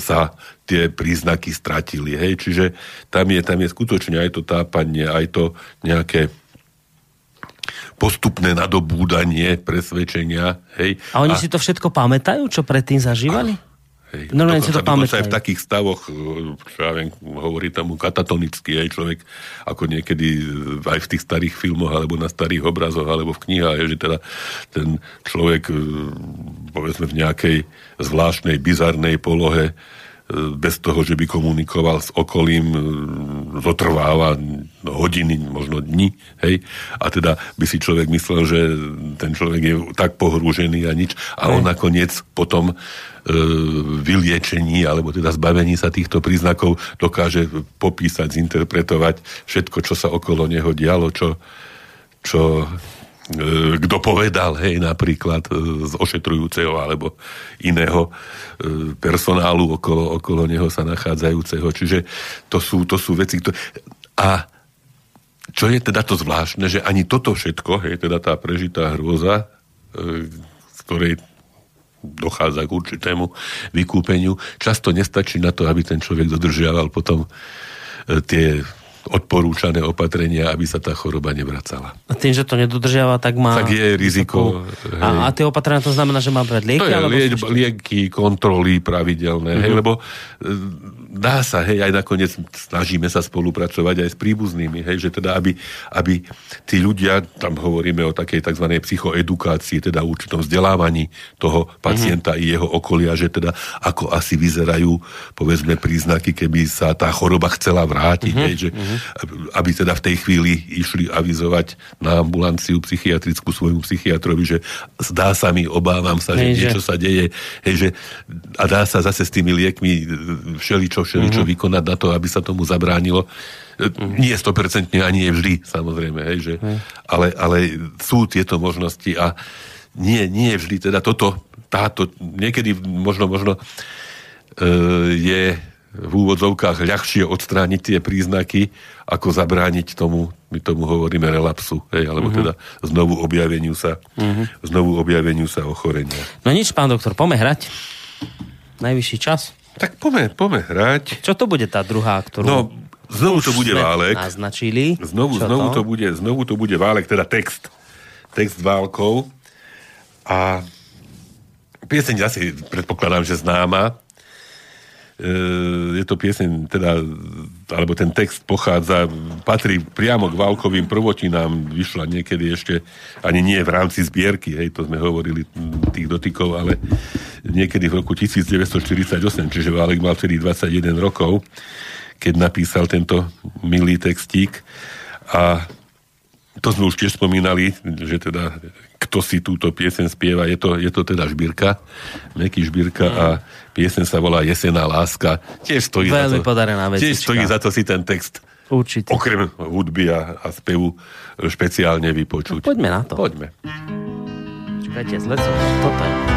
sa tie príznaky stratili. Hej, čiže tam je, tam je skutočne aj to tápanie, aj to nejaké postupné nadobúdanie presvedčenia. Hej. A oni a... si to všetko pamätajú, čo predtým zažívali? Hej. Normálne si to pamätajú. aj v takých stavoch, čo ja viem, hovorí tomu katatonicky aj človek, ako niekedy aj v tých starých filmoch, alebo na starých obrazoch, alebo v knihách, že teda ten človek povedzme v nejakej zvláštnej, bizarnej polohe bez toho, že by komunikoval s okolím, e, zotrváva hodiny, možno dni, hej, a teda by si človek myslel, že ten človek je tak pohrúžený a nič, a on nakoniec potom vyliečení alebo teda zbavení sa týchto príznakov dokáže popísať, zinterpretovať všetko, čo sa okolo neho dialo, čo, čo E, kto povedal, hej, napríklad e, z ošetrujúceho alebo iného e, personálu okolo, okolo neho sa nachádzajúceho. Čiže to sú, to sú veci, ktoré... A čo je teda to zvláštne, že ani toto všetko, hej, teda tá prežitá hrôza, z ktorej dochádza k určitému vykúpeniu, často nestačí na to, aby ten človek dodržiaval potom tie odporúčané opatrenia, aby sa tá choroba nevracala. A tým, že to nedodržiava, tak má... Tak je riziko. A, a tie opatrenia to znamená, že má brať lieky? To je liečba, lieky, kontroly pravidelné, mm-hmm. hej, mhm. lebo dá sa, hej, aj nakoniec snažíme sa spolupracovať aj s príbuznými, hej, že teda aby, aby tí ľudia, tam hovoríme o takej tzv. psychoedukácii, teda určitom vzdelávaní toho pacienta mm-hmm. i jeho okolia, že teda ako asi vyzerajú, povedzme, príznaky, keby sa tá choroba chcela vrátiť, mm-hmm. hej, že mm-hmm. aby teda v tej chvíli išli avizovať na ambulanciu psychiatrickú svojmu psychiatrovi, že zdá sa mi, obávam sa, hej, že niečo sa deje, hej, že a dá sa zase s tými liekmi všeličo všeličo mm-hmm. vykonať na to, aby sa tomu zabránilo. Mm-hmm. Nie 100% ani je vždy, samozrejme, hej, že, mm. ale, ale sú tieto možnosti a nie, nie vždy, teda toto, táto, niekedy možno, možno e, je v úvodzovkách ľahšie odstrániť tie príznaky, ako zabrániť tomu, my tomu hovoríme relapsu, hej, alebo mm-hmm. teda znovu objaveniu sa, mm-hmm. znovu objaveniu sa ochorenia. No nič, pán doktor, poďme hrať. Najvyšší čas. Tak poďme, poďme hrať. Čo to bude tá druhá, ktorú... No, znovu to bude Válek. Naznačili. Znovu, znovu, to? to bude, znovu to bude Válek, teda text. Text Válkov. A pieseň asi predpokladám, že známa. Je to pieseň, teda, alebo ten text pochádza, patrí priamo k Válkovým prvotinám, vyšla niekedy ešte, ani nie v rámci zbierky, hej, to sme hovorili tých dotykov, ale niekedy v roku 1948, čiže Válek mal vtedy 21 rokov, keď napísal tento milý textík. A to sme už tiež spomínali, že teda kto si túto piesen spieva, je to, je to teda Žbírka, Meky Žbírka a piesen sa volá Jesená láska. Tiež stojí Veľmi za to, podarená vecička. Tiež stojí za to si ten text Určite. okrem hudby a, a spevu špeciálne vypočuť. No, poďme na to. Poďme. Čakajte, zlecom, toto je.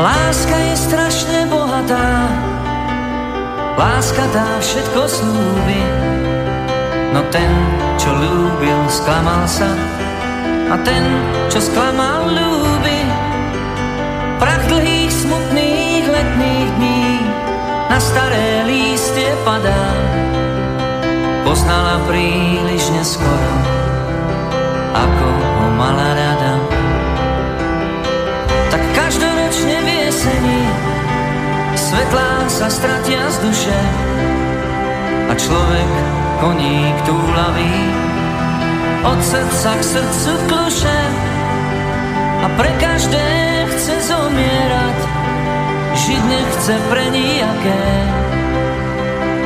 Láska je strašne bohatá, láska dá všetko slúbi. No ten, čo ľúbil, sklamal sa a ten, čo sklamal, ľúbi. Prach dlhých, smutných letných dní na staré lístie padá. Poznala príliš neskoro, ako ho mala rada. Jeseni svetlá sa stratia z duše a človek koník túlavý. Od srdca k srdcu kluše a pre každé chce zomierať. Žiť nechce pre nijaké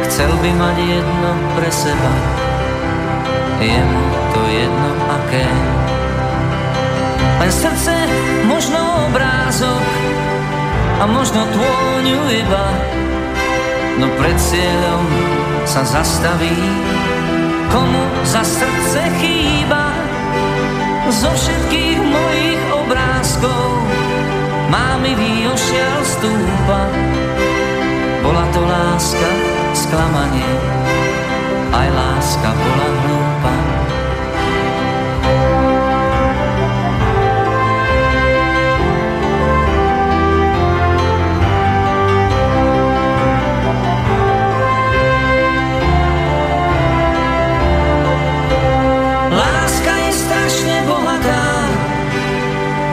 chcel by mať jedno pre seba. Je mu to jedno aké. Len srdce možno obrázok a možno tvôňu iba, no pred cieľom sa zastaví, komu za srdce chýba. Zo všetkých mojich obrázkov má mi ošial stúpa. Bola to láska, sklamanie, aj láska bola hlúpa.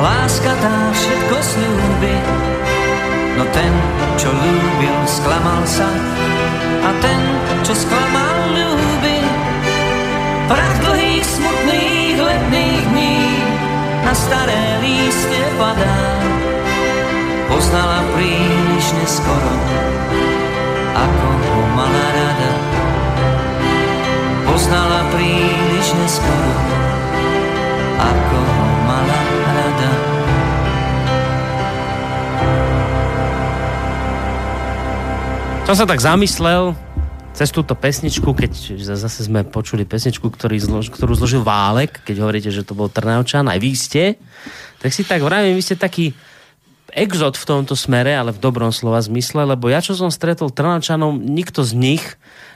Láska tá všetko slúbi, No ten, čo ľúbil, sklamal sa a ten, čo sklamal, ľúbi. Prach dlhých, smutných letných dní na staré lístne padá. Poznala príliš neskoro, ako ho mala rada. Poznala príliš neskoro, ako ho. Som sa tak zamyslel cez túto pesničku, keď zase sme počuli pesničku, ktorý zlož, ktorú zložil Válek, keď hovoríte, že to bol Trnavčan, aj vy ste, tak si tak vravím, vy ste taký exot v tomto smere, ale v dobrom slova zmysle, lebo ja, čo som stretol Trnavčanov, nikto z nich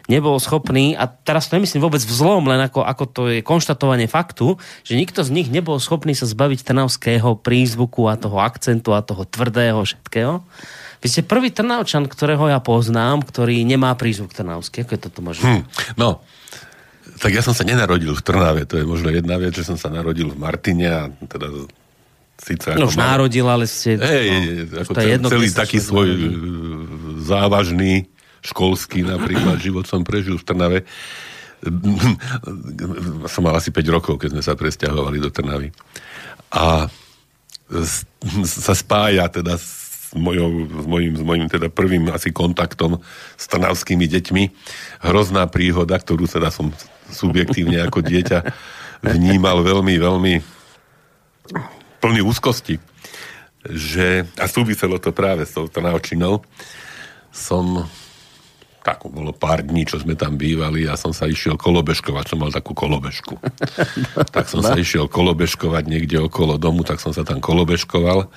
nebol schopný, a teraz to nemyslím vôbec v zlom, len ako, ako to je konštatovanie faktu, že nikto z nich nebol schopný sa zbaviť trnavského prízvuku a toho akcentu a toho tvrdého všetkého. Vy ste prvý Trnavčan, ktorého ja poznám, ktorý nemá prízvuk trnavský. Ako je toto možné? Hm, no, tak ja som sa nenarodil v Trnave, to je možno jedna vec, že som sa narodil v Martine a teda síce No už mal- narodil, ale ste... Hej, no, ako to je jedno, celý taký svoj narodí. e, závažný školský napríklad život som prežil v Trnave. som mal asi 5 rokov, keď sme sa presťahovali do Trnavy. A sa spája teda s, mojou, s, mojim, s mojim teda prvým asi kontaktom s trnavskými deťmi. Hrozná príhoda, ktorú teda som subjektívne ako dieťa vnímal veľmi, veľmi plný úzkosti, že, a súviselo to práve s tou Trnavčinou, som tak bolo pár dní, čo sme tam bývali a som sa išiel kolobežkovať, som mal takú kolobežku. [LAUGHS] tak som sa išiel kolobežkovať niekde okolo domu, tak som sa tam kolobežkoval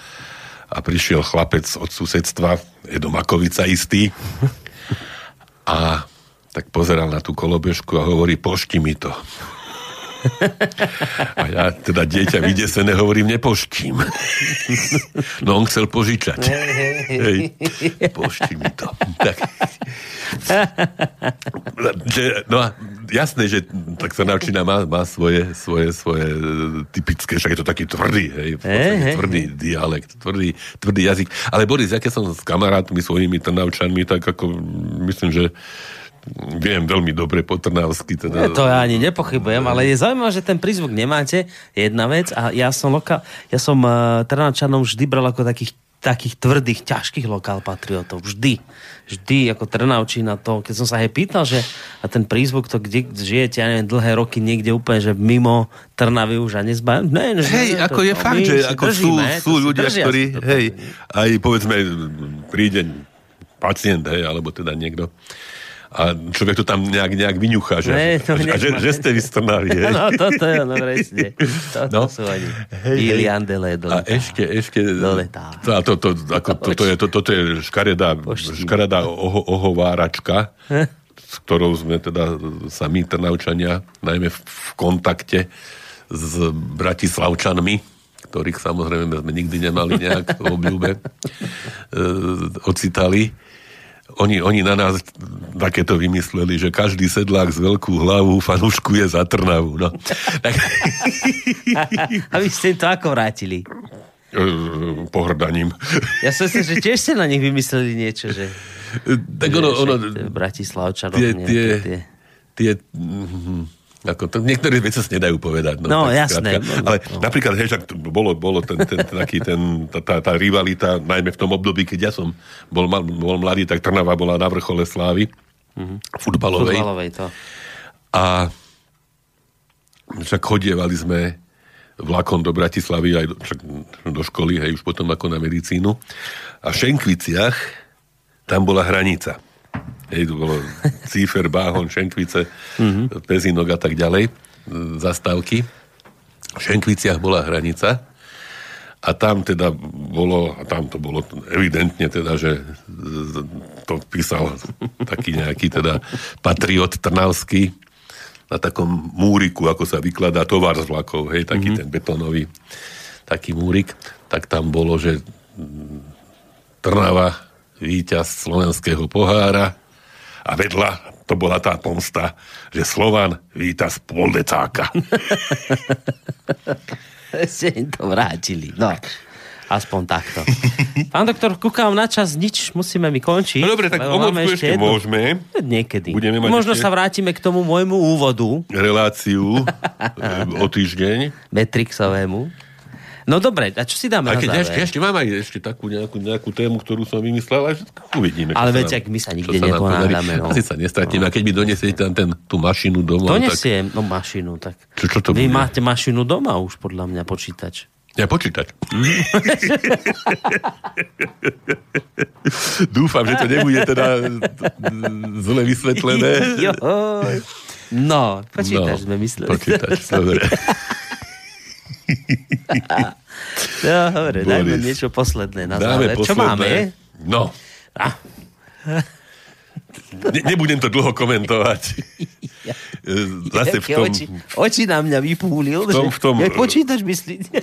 a prišiel chlapec od susedstva, Edo Makovica istý [LAUGHS] a tak pozeral na tú kolobežku a hovorí, pošti mi to. A ja teda dieťa vydesené hovorím, nepoštím. No on chcel požičať. Hej, pošti mi to. Tak. Že, no a jasné, že tak sa naučina má, má svoje, svoje, svoje typické, však je to taký tvrdý, hej, v podstate tvrdý dialekt, tvrdý, tvrdý jazyk. Ale Boris, keď som s kamarátmi svojimi trnavčanmi, tak ako myslím, že viem veľmi dobre po trnavsky. Teda, to ja ani nepochybujem, ale je zaujímavé, že ten prízvuk nemáte, je jedna vec a ja som, loka, ja som uh, Trnavčanom vždy bral ako takých takých tvrdých, ťažkých lokál patriotov. Vždy. Vždy ako Trnavčina to, keď som sa aj pýtal, že a ten prízvuk to, kde žijete, ja neviem, dlhé roky niekde úplne, že mimo Trnavy už a nezbá... Ne, ne, Hej, ne, ako to- je to fakt, že ako sú, držíme, sú si ľudia, držia ktorí, hej, aj povedzme, príde pacient, hej, alebo teda niekto, a človek to tam nejak, nejak vyňuchá, že, Ne, to a že, že ste vy [LAUGHS] hej. No, toto je, no presne. Toto No. sú oni. Hej, hej. Bíli andele A ešte, ešte... Doletá. To, a to, to, ako, toto, je, to, toto je škaredá, škaredá oho, ohováračka, s ktorou sme teda sami Trnavčania, najmä v, v kontakte s Bratislavčanmi, ktorých samozrejme sme nikdy nemali nejak v obľúbe, [LAUGHS] e, ocitali. Oni, oni na nás takéto vymysleli, že každý sedlák z veľkú hlavu fanúškuje za Trnavu. No. Tak, [LAUGHS] A vy ste to ako vrátili? e, pohrdaním. Ja som si, že tiež ste na nich vymysleli niečo, že... Tak ono, ono, Bratislavčanov. tie, tie, tie... tie, mhm, ako to, niektoré veci sa nedajú povedať. No, tak jasné. skrátka. Ale napríklad, hej, to bolo, bolo ten, ten, taký ten, tá, tá, tá rivalita, najmä v tom období, keď ja som bol, mal- bol mladý, tak Trnava bola na vrchole slávy futbalovej. Futbalovej to. A však chodievali sme vlakom do Bratislavy aj do, však do školy, hej, už potom ako na medicínu. A v Šenkviciach tam bola hranica. Hej, to bolo Cífer, Báhon, Šenkvice, mm-hmm. Pezinok a tak ďalej, e, zastávky. V Šenkviciach bola hranica a tam teda bolo, a tam to bolo evidentne teda, že to písal taký nejaký teda patriot trnavský na takom múriku, ako sa vykladá tovar z vlakov, hej, taký mm-hmm. ten betónový taký múrik, tak tam bolo, že mm, Trnava, víťaz slovenského pohára a vedľa to bola tá pomsta, že Slovan víťaz poldecáka. [LAUGHS] Ste im to vrátili. No. Aspoň takto. [LAUGHS] Pán doktor, kúkam na čas, nič, musíme mi končiť. No dobre, tak lebo o máme mozgu ešte jednu- môžeme. Niekedy. Budeme mať Možno ešte- sa vrátime k tomu môjmu úvodu Reláciu [LAUGHS] e, o týždeň. Matrixovému. No dobre, a čo si dáme A na keď záver? ešte, ešte mám aj ešte takú nejakú, nejakú tému, ktorú som vymyslel, ale uvidíme. Ale veď, ak my sa nikde neponáhľame, no. [LAUGHS] Asi sa nestratíme. A keď mi donesiete tam ten, tú mašinu domov, tak Donesiem, no mašinu, tak. Čo- čo to Vy bude? máte mašinu doma už, podľa mňa, počítač. ja počítať. [LAUGHS] Dúfam, že to nebude teda zle vysvetlené. [LAUGHS] Joj. No, počítač sme mysleli. Počítač, dobre. [LAUGHS] No, dobre, dajme niečo posledné na Dáme záver. posledné. Čo máme? No. Ah. Ne, nebudem to dlho komentovať. [LAUGHS] Zase v tom... oči, oči na mňa vypúlil. v tom- že- v tom- Jak počítač myslíte? [LAUGHS]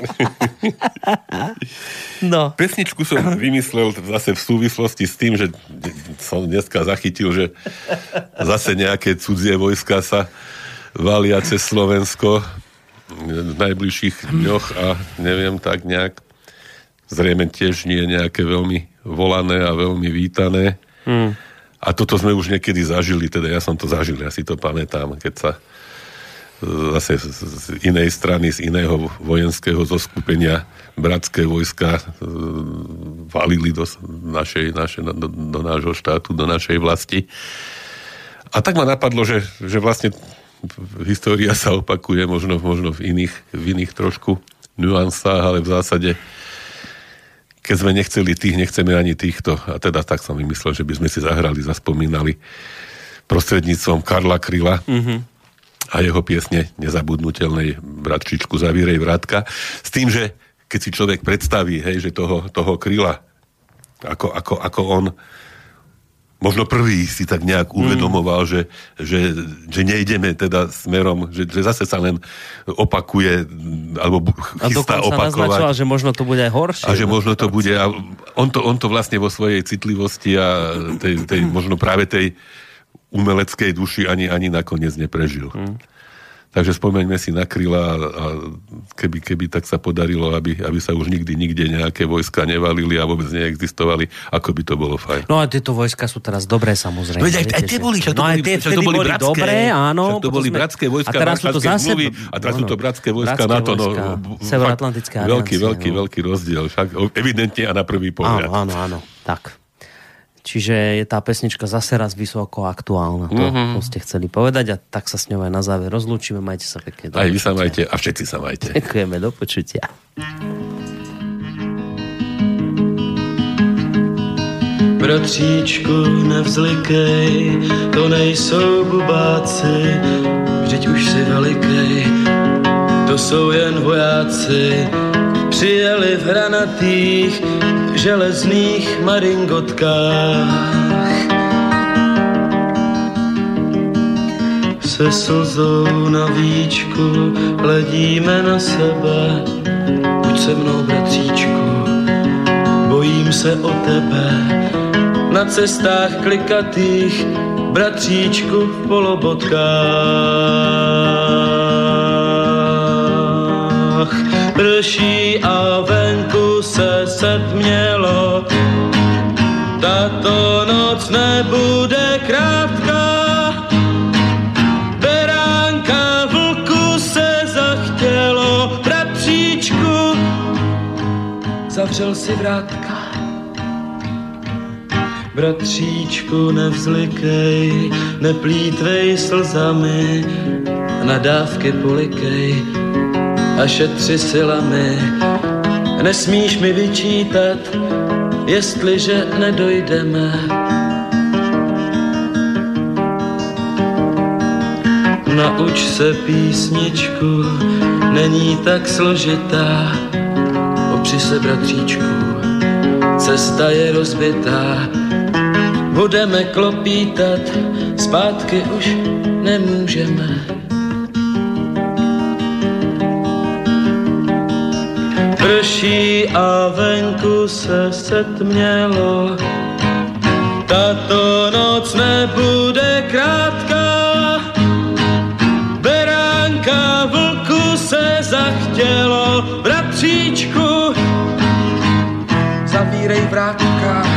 no. Pesničku som vymyslel zase v súvislosti s tým, že som dneska zachytil, že zase nejaké cudzie vojska sa valia cez Slovensko v najbližších dňoch a neviem, tak nejak zrejme tiež nie nejaké veľmi volané a veľmi vítané. Hmm. A toto sme už niekedy zažili, teda ja som to zažil, ja si to pamätám, keď sa e, zase z, inej strany, z iného vojenského zoskupenia bratské vojska e, valili do našej, naše, do, do nášho štátu, do našej vlasti. A tak ma napadlo, že, že vlastne história sa opakuje možno, možno v, iných, v iných trošku nuansách, ale v zásade keď sme nechceli tých, nechceme ani týchto. A teda tak som vymyslel, že by sme si zahrali, zaspomínali prostredníctvom Karla Kryla mm-hmm. a jeho piesne Nezabudnutelnej bratčičku Zavírej vrátka. S tým, že keď si človek predstaví, hej, že toho, toho Kryla, ako, ako, ako on možno prvý si tak nejak uvedomoval, mm. že, že, že nejdeme teda smerom, že, že zase sa len opakuje, alebo bu- A chystá dokonca opakovať. naznačoval, že možno to bude aj horšie. A že možno to bude, a on to, on to vlastne vo svojej citlivosti a tej, tej možno práve tej umeleckej duši ani, ani nakoniec neprežil. Hmm. Takže spomeňme si na kryla a, keby, keby tak sa podarilo, aby, aby sa už nikdy, nikde nejaké vojska nevalili a vôbec neexistovali, ako by to bolo fajn. No a tieto vojska sú teraz dobré, samozrejme. Veď aj- aj tie boli, však to no boli- tie však to boli boli bratské. dobré, áno. Však to boli sme- bratské vojska, A teraz sú to zase... zmluvy, a teraz sú to bratské vojska bratské NATO, no, vojska, Severoatlantická Veľký, veľký, no. veľký rozdiel. Však evidentne a na prvý pohľad. Áno, áno, áno. Tak. Čiže je tá pesnička zase raz vysoko aktuálna. To, Mhm. to ste chceli povedať a tak sa s ňou aj na záver rozlúčime. Majte sa pekne. Aj vy sa majte a všetci sa majte. Ďakujeme, do počutia. Bratříčku, nevzlikej, to nejsou bubáci, vždyť už si velikej, to jsou jen vojáci, přijeli v hranatých, železných maringotkách. Se slzou na víčku hledíme na sebe, buď se mnou, bratříčku, bojím se o tebe. Na cestách klikatých, bratříčku v polobotkách. Prší a venku se setmělo, tato noc nebude krátká. Beránka vlku se zachtělo, bratříčku, zavřel si vrátka. Bratříčku, nevzlikej, neplítvej slzami, nadávky polikej a šetři silami. Nesmíš mi vyčítat, jestliže nedojdeme. Nauč se písničku, není tak složitá, opři se bratříčku, cesta je rozbitá, budeme klopítat, zpátky už nemůžeme. Prší a venku se setmělo, tato noc nebude krátká. Beránka vlku se zachtělo, bratříčku, zavírej vrátka